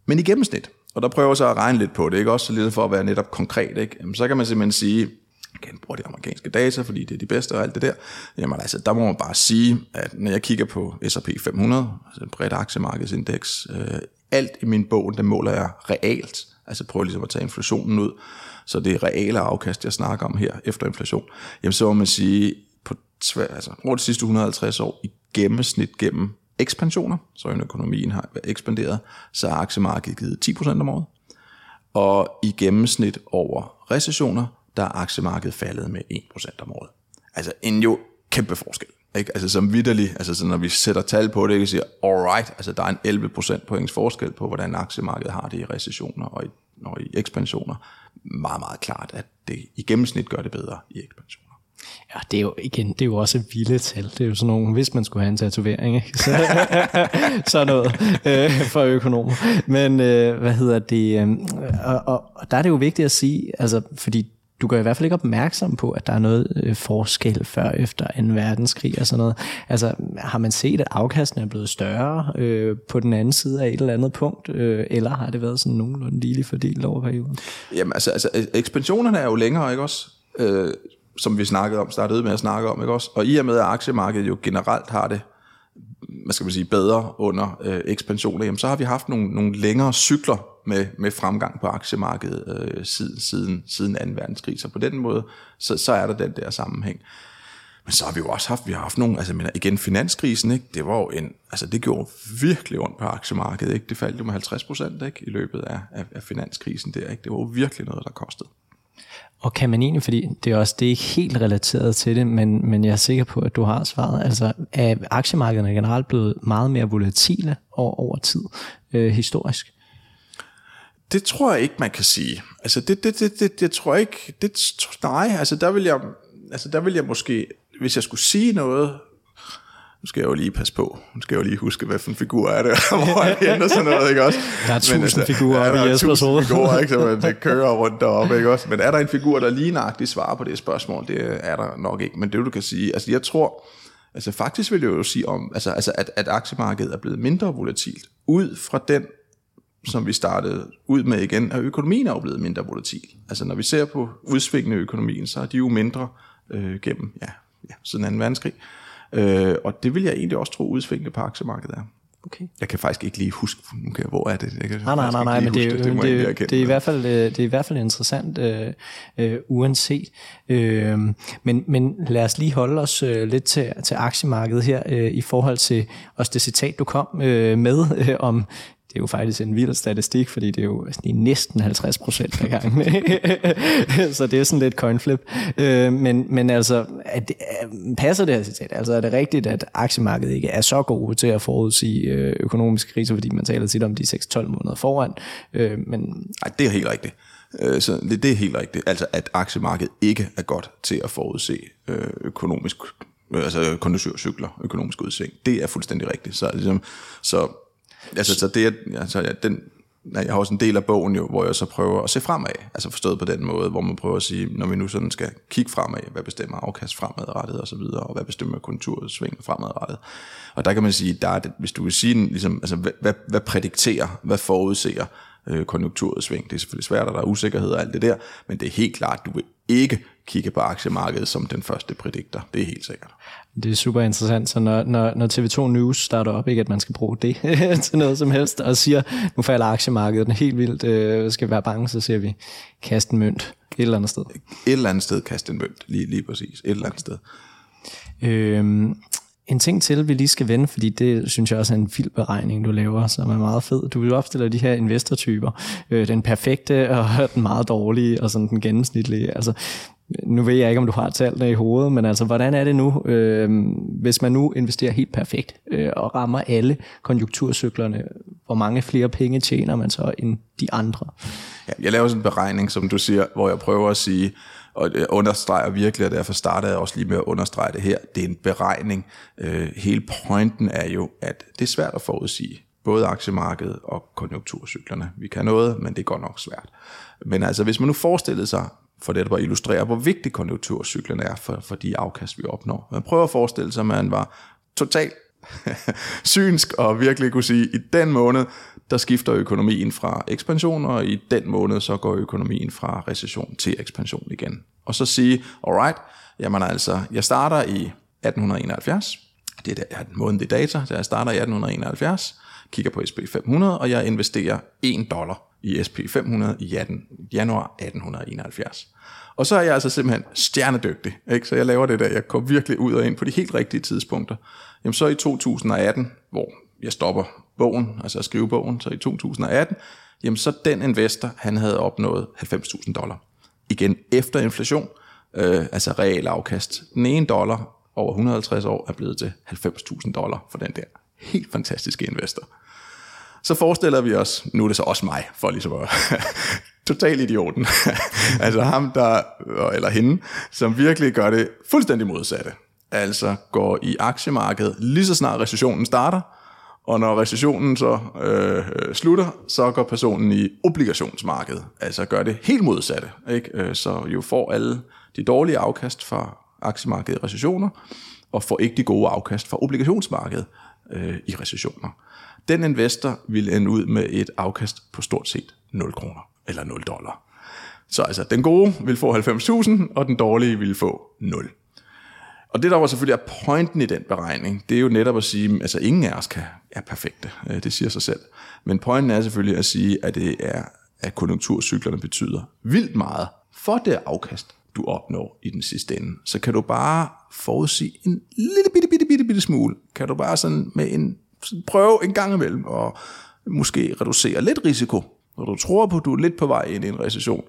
Men i gennemsnit, og der prøver jeg så at regne lidt på det, ikke? også lidt for at være netop konkret. Ikke? Jamen, så kan man simpelthen sige, jeg kan de amerikanske data, fordi det er de bedste og alt det der. Jamen altså, der må man bare sige, at når jeg kigger på S&P 500, altså en bredt aktiemarkedsindeks, øh, alt i min bog, der måler jeg realt. Altså prøver ligesom at tage inflationen ud. Så det er reale afkast, jeg snakker om her efter inflation. Jamen så må man sige, på tvær, altså, over de sidste 150 år i gennemsnit gennem ekspansioner, så økonomien har ekspanderet, så har aktiemarkedet givet 10% om året. Og i gennemsnit over recessioner, der er aktiemarkedet faldet med 1% om året. Altså en jo kæmpe forskel. Ikke? Altså som vidderlig, altså så når vi sætter tal på det, ikke, siger, alright, altså der er en 11% points forskel på, hvordan aktiemarkedet har det i recessioner og i, og i ekspansioner. Meget, meget klart, at det i gennemsnit gør det bedre i ekspansioner. Ja, det er jo igen, det er jo også vilde tal. Det er jo sådan nogle, hvis man skulle have en tatovering, ikke? Så, sådan noget øh, for økonomer. Men øh, hvad hedder det? Øh, og, og, og der er det jo vigtigt at sige, altså, fordi du gør i hvert fald ikke opmærksom på, at der er noget øh, forskel før efter 2. verdenskrig og sådan noget. Altså, har man set, at afkasten er blevet større øh, på den anden side af et eller andet punkt, øh, eller har det været sådan nogenlunde lige fordelt over perioden? Jamen, altså, altså øh, ekspansionerne er jo længere, ikke også? Øh, som vi snakkede om, startede med at snakke om, ikke også? Og i og med, at aktiemarkedet jo generelt har det, hvad skal man sige, bedre under øh, ekspansioner, jamen, så har vi haft nogle, nogle længere cykler med, med fremgang på aktiemarkedet øh, siden, siden, siden 2. verdenskrig. Så på den måde, så, så er der den der sammenhæng. Men så har vi jo også haft, vi har haft nogle, altså mener, igen finanskrisen, ikke? det var jo en, altså det gjorde virkelig ondt på aktiemarkedet, ikke? det faldt jo med 50 procent ikke? i løbet af, af, af finanskrisen der, ikke? det var jo virkelig noget, der kostede. Og kan man egentlig, fordi det er også det er ikke helt relateret til det, men, men jeg er sikker på, at du har svaret. Altså er aktiemarkederne generelt blevet meget mere volatile over, over tid øh, historisk? Det tror jeg ikke, man kan sige. Altså det, det, det, det, det tror jeg ikke, det, nej, altså der vil jeg, altså der vil jeg måske, hvis jeg skulle sige noget, nu skal jeg jo lige passe på. Nu skal jeg jo lige huske, hvad for en figur er det, hvor han ender sådan noget, ikke også? Der er tusind altså, figurer ja, i Jespers hoved. figurer, ikke? Så det kører rundt deroppe, ikke også? Men er der en figur, der lige nøjagtigt svarer på det spørgsmål? Det er der nok ikke. Men det du kan sige, altså jeg tror, altså faktisk vil jeg jo sige om, altså, altså at, at aktiemarkedet er blevet mindre volatilt, ud fra den som vi startede ud med igen, at økonomien er jo blevet mindre volatil. Altså når vi ser på udsvingende økonomien, så er de jo mindre øh, gennem, ja, ja, siden 2. verdenskrig. Øh, og det vil jeg egentlig også tro udsvingende på aktiemarkedet er. Okay. Jeg kan faktisk ikke lige huske, okay, hvor er det? Jeg kan nej, nej, nej, nej men det, det, det, det, det, er i hvert fald, øh, det er i hvert fald interessant, øh, øh, uanset. Øh, men, men lad os lige holde os øh, lidt til, til aktiemarkedet her, øh, i forhold til også det citat, du kom øh, med øh, om det er jo faktisk en vild statistik, fordi det er jo sådan næsten 50 procent af gangen. så det er sådan lidt coinflip. Øh, men, men altså, er det, øh, passer det her citat? Altså er det rigtigt, at aktiemarkedet ikke er så gode til at forudsige øh, økonomiske kriser, fordi man taler tit om de 6-12 måneder foran? Øh, men... Ej, det er helt rigtigt. Øh, så det, det er helt rigtigt. Altså, at aktiemarkedet ikke er godt til at forudse økonomisk altså konjunkturcykler, økonomisk udsving. Det er fuldstændig rigtigt. Så, ligesom, så Altså, så det, altså, ja, den, jeg har også en del af bogen jo, hvor jeg så prøver at se fremad, altså forstået på den måde, hvor man prøver at sige, når vi nu sådan skal kigge fremad, hvad bestemmer afkast fremadrettet og så videre, og hvad bestemmer kontursving fremadrettet. Og der kan man sige, der er det, hvis du vil sige, ligesom, altså, hvad, hvad, hvad prædikterer, hvad forudser øh, konjunkturudsving. Det er selvfølgelig svært, og der er usikkerhed og alt det der, men det er helt klart, du vil ikke kigge på aktiemarkedet som den første prædikter, Det er helt sikkert. Det er super interessant, så når, når, når TV2 News starter op, ikke at man skal bruge det til noget som helst, og siger, nu falder aktiemarkedet helt vildt, øh, skal være bange, så siger vi, kast en mønt et eller andet sted. Et eller andet sted kast en mønt, lige, lige præcis. Et eller andet sted. Øhm, en ting til, vi lige skal vende, fordi det synes jeg også er en vild beregning, du laver, som er meget fed. Du vil opstille de her investortyper. Øh, den perfekte og den meget dårlige og sådan den gennemsnitlige. Altså, nu ved jeg ikke, om du har tallene i hovedet, men altså, hvordan er det nu, øh, hvis man nu investerer helt perfekt øh, og rammer alle konjunkturcyklerne, hvor mange flere penge tjener man så end de andre? Ja, jeg laver sådan en beregning, som du siger, hvor jeg prøver at sige, og jeg understreger virkelig, og derfor startede jeg også lige med at understrege det her, det er en beregning. Øh, hele pointen er jo, at det er svært at forudsige, både aktiemarkedet og konjunkturcyklerne. Vi kan noget, men det går nok svært. Men altså, hvis man nu forestillede sig, for det at illustrere, hvor vigtig konjunkturcyklen er for, for de afkast, vi opnår. Man prøver at forestille sig, at man var totalt synsk og virkelig kunne sige, at i den måned, der skifter økonomien fra ekspansion, og i den måned, så går økonomien fra recession til ekspansion igen. Og så sige, alright, jamen altså, jeg starter i 1871, det er måden det data, så jeg starter i 1871, kigger på SP 500, og jeg investerer 1 dollar i SP500 i 18, januar 1871. Og så er jeg altså simpelthen stjernedygtig, ikke? så jeg laver det der, jeg går virkelig ud og ind på de helt rigtige tidspunkter. Jamen så i 2018, hvor jeg stopper bogen, altså at skrive bogen, så i 2018, jamen så den investor, han havde opnået 90.000 dollar. Igen efter inflation, øh, altså real afkast. Den ene dollar over 150 år er blevet til 90.000 dollar for den der helt fantastiske investor. Så forestiller vi os, nu er det så også mig, for ligesom at total idioten. altså ham, der, eller hende, som virkelig gør det fuldstændig modsatte. Altså går i aktiemarkedet lige så snart recessionen starter, og når recessionen så øh, slutter, så går personen i obligationsmarkedet. Altså gør det helt modsatte. Ikke? Øh, så jo får alle de dårlige afkast fra aktiemarkedet i recessioner, og får ikke de gode afkast fra obligationsmarkedet øh, i recessioner. Den investor vil ende ud med et afkast på stort set 0 kroner eller 0 dollar. Så altså, den gode vil få 90.000, og den dårlige vil få 0. Og det, der var selvfølgelig er pointen i den beregning, det er jo netop at sige, at altså, ingen af os kan, er perfekte. Øh, det siger sig selv. Men pointen er selvfølgelig at sige, at det er, at konjunkturcyklerne betyder vildt meget for det afkast, du opnår i den sidste ende. Så kan du bare forudsige en lille bitte, bitte, bitte, bitte smule. Kan du bare sådan med en prøve en gang imellem og måske reducere lidt risiko, når du tror på, at du er lidt på vej ind i en recession,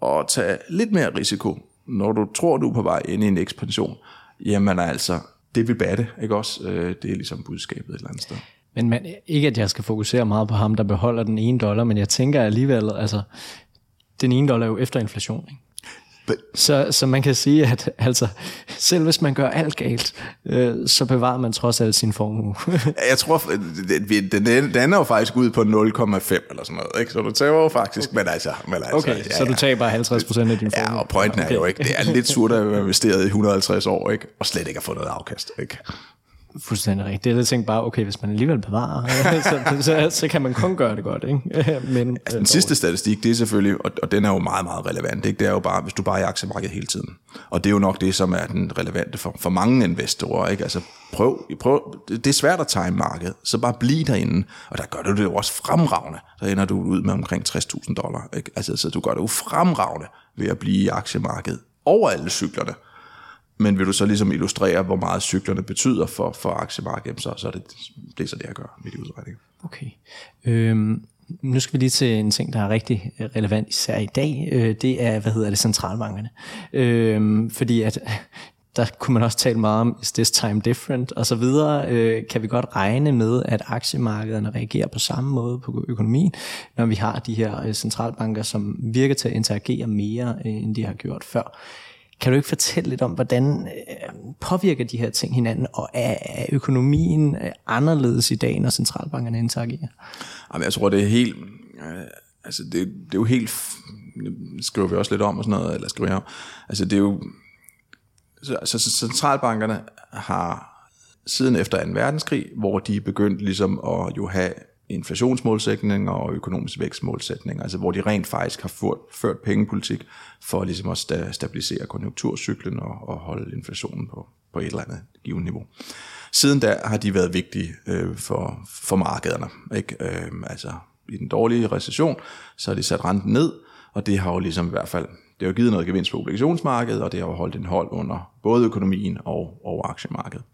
og tage lidt mere risiko, når du tror, du er på vej ind i en ekspansion, jamen altså, det vil batte, ikke også? Øh, det er ligesom budskabet et eller andet sted. Men man, ikke at jeg skal fokusere meget på ham, der beholder den ene dollar, men jeg tænker alligevel, altså, den ene dollar er jo efter inflation, ikke? Så, så man kan sige, at altså, selv hvis man gør alt galt, øh, så bevarer man trods alt sin formue. jeg tror, den, den ender jo faktisk ud på 0,5 eller sådan noget. Ikke? Så du tager jo faktisk, men altså... Men altså okay, ja, så du taber 50 procent af din formue? Ja, og pointen okay. er jo ikke, det er lidt surt at have investeret i 150 år, ikke? og slet ikke at få noget afkast. Ikke? Fuldstændig rigtigt. Det er tænkt bare, okay, hvis man alligevel bevarer, så, så, så kan man kun gøre det godt. Ikke? Men, altså, den sidste statistik, det er selvfølgelig, og, og den er jo meget, meget relevant, ikke? det er jo bare, hvis du bare er i aktiemarkedet hele tiden. Og det er jo nok det, som er den relevante for, for mange investorer. Ikke? Altså, prøv, prøv, det er svært at time markedet, så bare bliv derinde. Og der gør du det jo også fremragende. Så ender du ud med omkring 60.000 dollar. Ikke? Altså, så du gør det jo fremragende ved at blive i aktiemarkedet over alle cyklerne. Men vil du så ligesom illustrere, hvor meget cyklerne betyder for, for aktiemarkedet, så, så er det, det er så det, jeg gør med de udregninger. Okay. Øhm, nu skal vi lige til en ting, der er rigtig relevant især i dag. Øh, det er, hvad hedder det, centralbankerne. Øhm, fordi at der kunne man også tale meget om, is this time different, og så videre. Øh, kan vi godt regne med, at aktiemarkederne reagerer på samme måde på økonomien, når vi har de her øh, centralbanker, som virker til at interagere mere, øh, end de har gjort før. Kan du ikke fortælle lidt om, hvordan øh, påvirker de her ting hinanden, og er økonomien øh, anderledes i dag, når centralbankerne interagerer? Jamen, jeg tror, det er helt... Øh, altså, det, det er jo helt... Det skriver vi også lidt om og sådan noget, eller skriver jeg om. Altså, det er jo... Så, så centralbankerne har siden efter 2. verdenskrig, hvor de begyndte ligesom at jo have inflationsmålsætninger og økonomisk vækstmålsætninger, altså hvor de rent faktisk har ført, ført pengepolitik for ligesom at sta- stabilisere konjunkturcyklen og, og holde inflationen på, på et eller andet givet niveau. Siden da har de været vigtige øh, for, for markederne. Ikke? Øh, altså i den dårlige recession, så har de sat renten ned, og det har jo ligesom i hvert fald, det har givet noget gevinst på obligationsmarkedet, og det har jo holdt en hold under både økonomien og, og aktiemarkedet.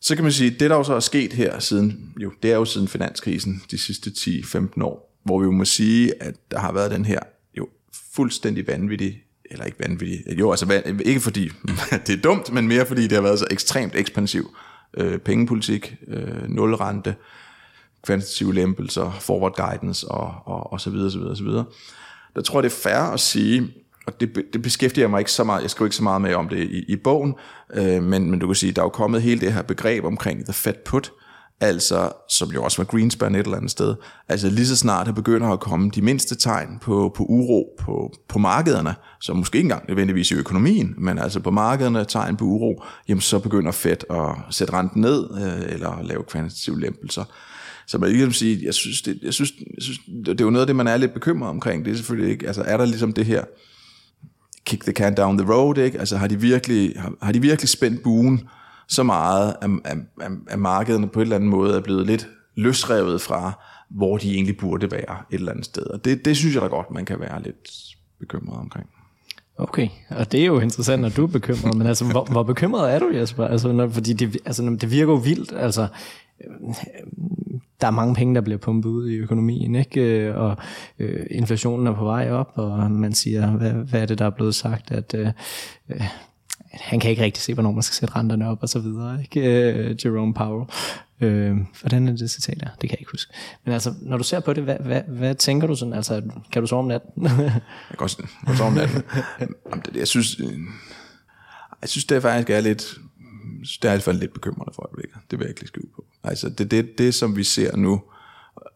Så kan man sige, det der jo så er sket her siden, jo, det er jo siden finanskrisen de sidste 10-15 år, hvor vi jo må sige, at der har været den her jo fuldstændig vanvittig, eller ikke vanvittig, jo altså ikke fordi det er dumt, men mere fordi det har været så ekstremt ekspansiv øh, pengepolitik, øh, nulrente, kvantitative lempelser, forward guidance og, og, og så videre, så videre, så videre. Der tror jeg, det er fair at sige, og det, det beskæftiger mig ikke så meget, jeg skriver ikke så meget med om det i, i bogen, øh, men, men du kan sige, der er jo kommet hele det her begreb omkring the fat put, altså, som jo også var Greenspan et eller andet sted, altså lige så snart der begynder at komme de mindste tegn på, på uro på, på markederne, som måske ikke engang nødvendigvis i økonomien, men altså på markederne tegn på uro, jamen så begynder Fed at sætte renten ned, øh, eller lave kvantitative lempelser. Så man kan sige, jeg synes, det, jeg, synes, jeg synes, det er jo noget af det, man er lidt bekymret omkring. Det er selvfølgelig ikke, altså er der ligesom det her, kick the can down the road, ikke? Altså har de virkelig, har, har de virkelig spændt buen så meget, at, at, at, at markederne på et eller andet måde er blevet lidt løsrevet fra, hvor de egentlig burde være et eller andet sted. Og det, det synes jeg da godt, man kan være lidt bekymret omkring. Okay, og det er jo interessant, når du er bekymret, men altså, hvor, hvor bekymret er du, Jesper? Altså, når, fordi det, altså, det virker jo vildt, altså, der er mange penge, der bliver pumpet ud i økonomien, ikke? og øh, inflationen er på vej op, og man siger, hvad, hvad er det, der er blevet sagt, at øh, han kan ikke rigtig se, hvornår man skal sætte renterne op og så videre, ikke? Øh, Jerome Powell. Øh, hvordan er det citat der? Det kan jeg ikke huske. Men altså, når du ser på det, hvad, hvad, hvad tænker du sådan? Altså, kan du sove om natten? jeg kan også sove om natten. jeg synes, jeg synes, det faktisk er lidt, Øhm, det er i hvert fald lidt bekymrende for øjeblikket. Det vil jeg ikke lige skrive på. Altså, det, det, det som vi ser nu,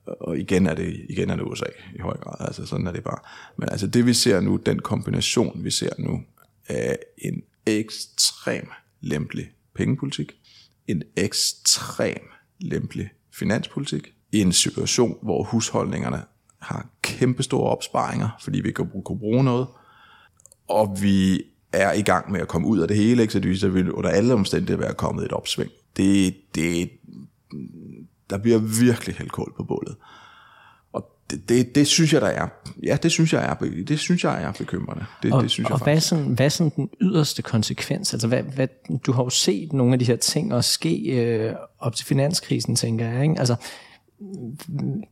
og igen er det, igen er det USA i høj grad, altså sådan er det bare. Men altså det vi ser nu, den kombination vi ser nu, er en ekstrem lempelig pengepolitik, en ekstrem lempelig finanspolitik, i en situation, hvor husholdningerne har kæmpestore opsparinger, fordi vi kan bruge noget, og vi er i gang med at komme ud af det hele, ikke? så det viser, at vi under alle omstændigheder være kommet et opsving. Det, det, der bliver virkelig hældt kål på bålet. Og det, det, det, synes jeg, der er. Ja, det synes jeg er, det synes jeg er bekymrende. Det, og, det synes og jeg hvad, er sådan, hvad er sådan den yderste konsekvens? Altså, hvad, hvad, du har jo set nogle af de her ting også ske øh, op til finanskrisen, tænker jeg. Ikke? Altså,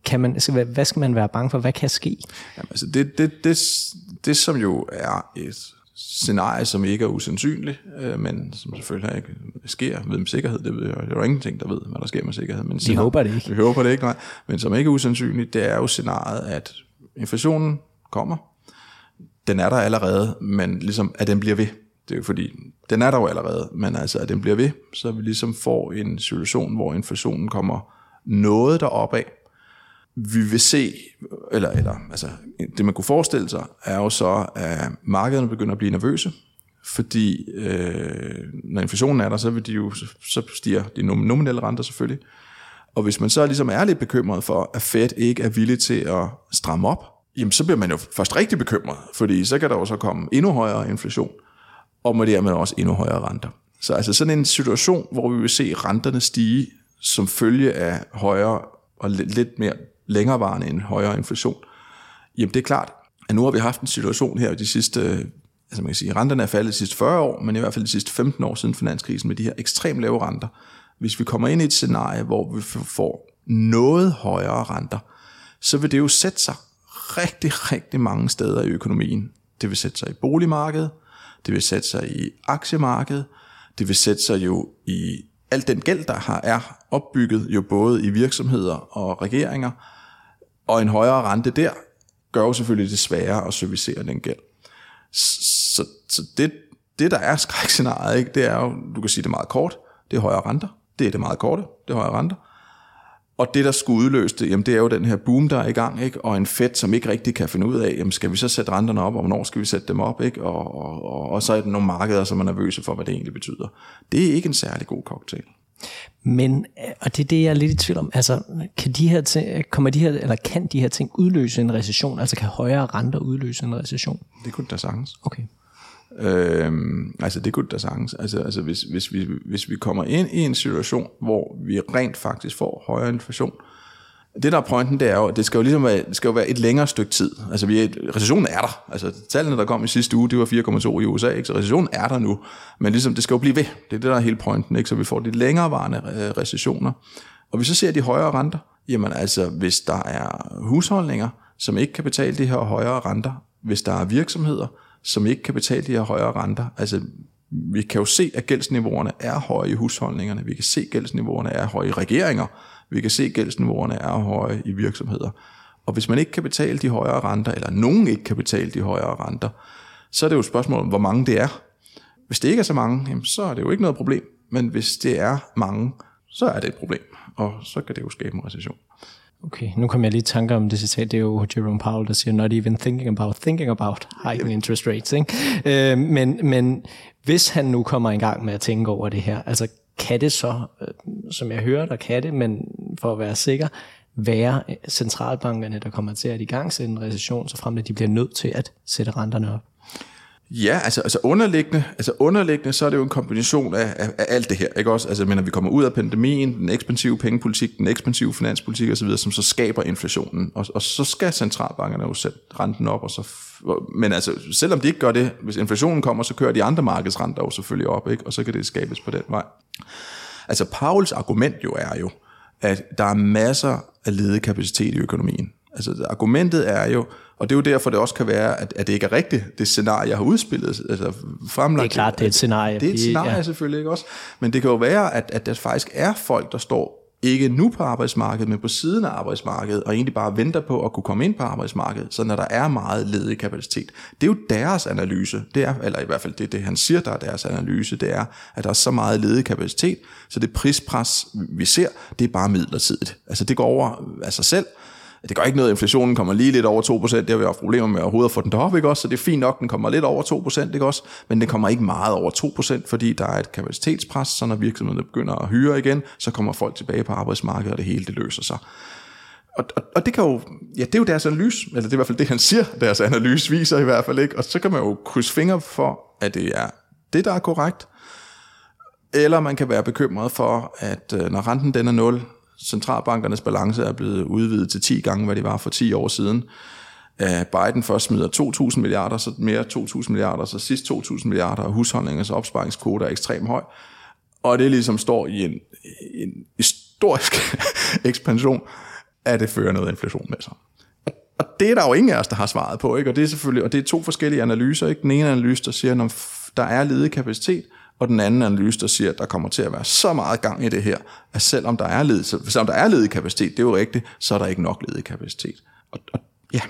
kan man, altså, hvad, hvad skal man være bange for? Hvad kan ske? Jamen, altså det, det, det, det, som jo er et scenarie, som ikke er usandsynligt, øh, men som selvfølgelig ikke sker ved med sikkerhed. Det, ved, det er jo ingenting, der ved, hvad der sker med sikkerhed. Men vi håber det ikke. Vi håber det ikke, nej. Men som ikke er usandsynligt, det er jo scenariet, at inflationen kommer. Den er der allerede, men ligesom, at den bliver ved. Det er jo fordi, den er der jo allerede, men altså, at den bliver ved, så vi ligesom får en situation, hvor inflationen kommer noget derop af, vi vil se, eller, eller altså, det man kunne forestille sig, er jo så, at markederne begynder at blive nervøse, fordi øh, når inflationen er der, så vil de jo, så stiger de nominelle renter selvfølgelig. Og hvis man så ligesom er lidt bekymret for, at Fed ikke er villig til at stramme op, jamen så bliver man jo først rigtig bekymret, fordi så kan der jo så komme endnu højere inflation, og med dermed også endnu højere renter. Så altså sådan en situation, hvor vi vil se renterne stige som følge af højere og lidt mere længerevarende end højere inflation, jamen det er klart, at nu har vi haft en situation her de sidste, altså man kan sige, renterne er faldet de sidste 40 år, men i hvert fald de sidste 15 år siden finanskrisen med de her ekstremt lave renter. Hvis vi kommer ind i et scenarie, hvor vi får noget højere renter, så vil det jo sætte sig rigtig, rigtig mange steder i økonomien. Det vil sætte sig i boligmarkedet, det vil sætte sig i aktiemarkedet, det vil sætte sig jo i al den gæld, der har er opbygget jo både i virksomheder og regeringer, og en højere rente der, gør jo selvfølgelig det sværere at servicere den gæld. Så, så det, det, der er skrækscenariet, ikke, det er jo, du kan sige det meget kort, det er højere renter. Det er det meget korte, det er højere renter. Og det, der skulle udløse det, jamen, det er jo den her boom, der er i gang, ikke? og en Fed, som ikke rigtig kan finde ud af, jamen, skal vi så sætte renterne op, og hvornår skal vi sætte dem op, ikke? Og, og, og, og så er der nogle markeder, som er nervøse for, hvad det egentlig betyder. Det er ikke en særlig god cocktail. Men, øh, og det er det, jeg er lidt i tvivl om, altså, kan de her ting, kommer de her, eller kan de her ting udløse en recession? Altså, kan højere renter udløse en recession? Det kunne da sagtens. Okay. Øhm, altså det kunne da sagtens. Altså, altså hvis, hvis, vi, hvis vi kommer ind i en situation, hvor vi rent faktisk får højere inflation, det der er pointen, det er jo, at det skal jo ligesom være, det skal jo være et længere stykke tid. Altså vi er, recessionen er der. Altså tallene, der kom i sidste uge, det var 4,2 i USA, ikke? så recessionen er der nu. Men ligesom, det skal jo blive ved. Det er det, der er hele pointen, ikke? så vi får de længerevarende øh, recessioner. Og vi så ser de højere renter, jamen altså, hvis der er husholdninger, som ikke kan betale de her højere renter, hvis der er virksomheder, som ikke kan betale de her højere renter, altså vi kan jo se, at gældsniveauerne er høje i husholdningerne, vi kan se, at gældsniveauerne er høje i regeringer, vi kan se, at gældsniveauerne er høje i virksomheder. Og hvis man ikke kan betale de højere renter, eller nogen ikke kan betale de højere renter, så er det jo et spørgsmål om, hvor mange det er. Hvis det ikke er så mange, jamen, så er det jo ikke noget problem. Men hvis det er mange, så er det et problem. Og så kan det jo skabe en recession. Okay, nu kommer jeg lige i tanke om det citat, det er jo Jerome Powell, der siger, not even thinking about thinking about hiking interest rates. Ikke? Øh, men, men hvis han nu kommer i gang med at tænke over det her, altså kan det så, øh, som jeg hører, der kan det, men for at være sikker, være øh, centralbankerne, der kommer til at i gang sætte en recession, så frem at de bliver nødt til at sætte renterne op? Ja, altså, altså underliggende, altså underliggende, så er det jo en kombination af, af, af alt det her, ikke også? Altså, når vi kommer ud af pandemien, den ekspansive pengepolitik, den ekspansive finanspolitik osv., som så skaber inflationen, og, og så skal centralbankerne jo sætte renten op, og så, men altså, selvom de ikke gør det, hvis inflationen kommer, så kører de andre markedsrenter jo selvfølgelig op, ikke? Og så kan det skabes på den vej. Altså, Pauls argument jo er jo, at der er masser af ledig kapacitet i økonomien. Altså, argumentet er jo, og det er jo derfor, det også kan være, at, at det ikke er rigtigt, det scenarie, jeg har udspillet, altså fremlagt. Det er klart, det er et scenarie. Det er et scenarie ja. selvfølgelig ikke også. Men det kan jo være, at, at der faktisk er folk, der står ikke nu på arbejdsmarkedet, men på siden af arbejdsmarkedet, og egentlig bare venter på at kunne komme ind på arbejdsmarkedet, så når der er meget ledig kapacitet. Det er jo deres analyse, det er, eller i hvert fald det, det han siger, der er deres analyse, det er, at der er så meget ledig kapacitet, så det prispres, vi ser, det er bare midlertidigt. Altså det går over af sig selv, det gør ikke noget, inflationen kommer lige lidt over 2%, det har vi haft problemer med overhovedet at få den derop, ikke også? Så det er fint nok, den kommer lidt over 2%, ikke også? Men den kommer ikke meget over 2%, fordi der er et kapacitetspres, så når virksomhederne begynder at hyre igen, så kommer folk tilbage på arbejdsmarkedet, og det hele det løser sig. Og, og, og det kan jo, ja, det er jo deres analyse, eller det er i hvert fald det, han siger, deres analyse viser i hvert fald ikke, og så kan man jo krydse fingre for, at det er det, der er korrekt, eller man kan være bekymret for, at øh, når renten den er 0, centralbankernes balance er blevet udvidet til 10 gange, hvad det var for 10 år siden. Øh, Biden først smider 2.000 milliarder, så mere 2.000 milliarder, så sidst 2.000 milliarder, og husholdningens opsparingskvote er ekstremt høj. Og det ligesom står i en, en historisk ekspansion, at det fører noget inflation med sig. Og det er der jo ingen af os, der har svaret på, ikke? Og det er selvfølgelig, og det er to forskellige analyser, ikke? Den ene analyse, der siger, at der er ledig kapacitet, og den anden analyse, der siger, at der kommer til at være så meget gang i det her, at selvom der er ledig, selvom der er ledig kapacitet, det er jo rigtigt, så er der ikke nok ledig kapacitet. Og, og ja.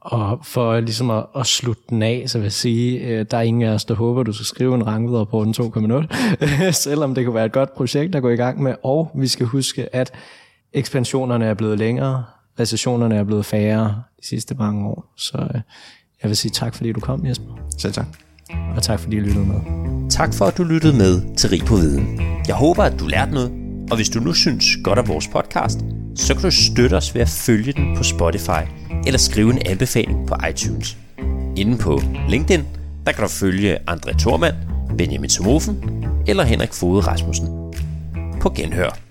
Og for ligesom at, at slutte den af, så vil jeg sige, øh, der er ingen af os, der håber, du skal skrive en rangvidere på den 2.0, selvom det kunne være et godt projekt at gå i gang med. Og vi skal huske, at ekspansionerne er blevet længere, recessionerne er blevet færre de sidste mange år. Så øh, jeg vil sige tak, fordi du kom, Jesper. Selv tak og tak fordi du lyttede med. Tak for at du lyttede med til Rig på Viden. Jeg håber, at du lærte noget, og hvis du nu synes godt af vores podcast, så kan du støtte os ved at følge den på Spotify eller skrive en anbefaling på iTunes. Inden på LinkedIn, der kan du følge André Thormand, Benjamin Somofen eller Henrik Fode Rasmussen. På genhør.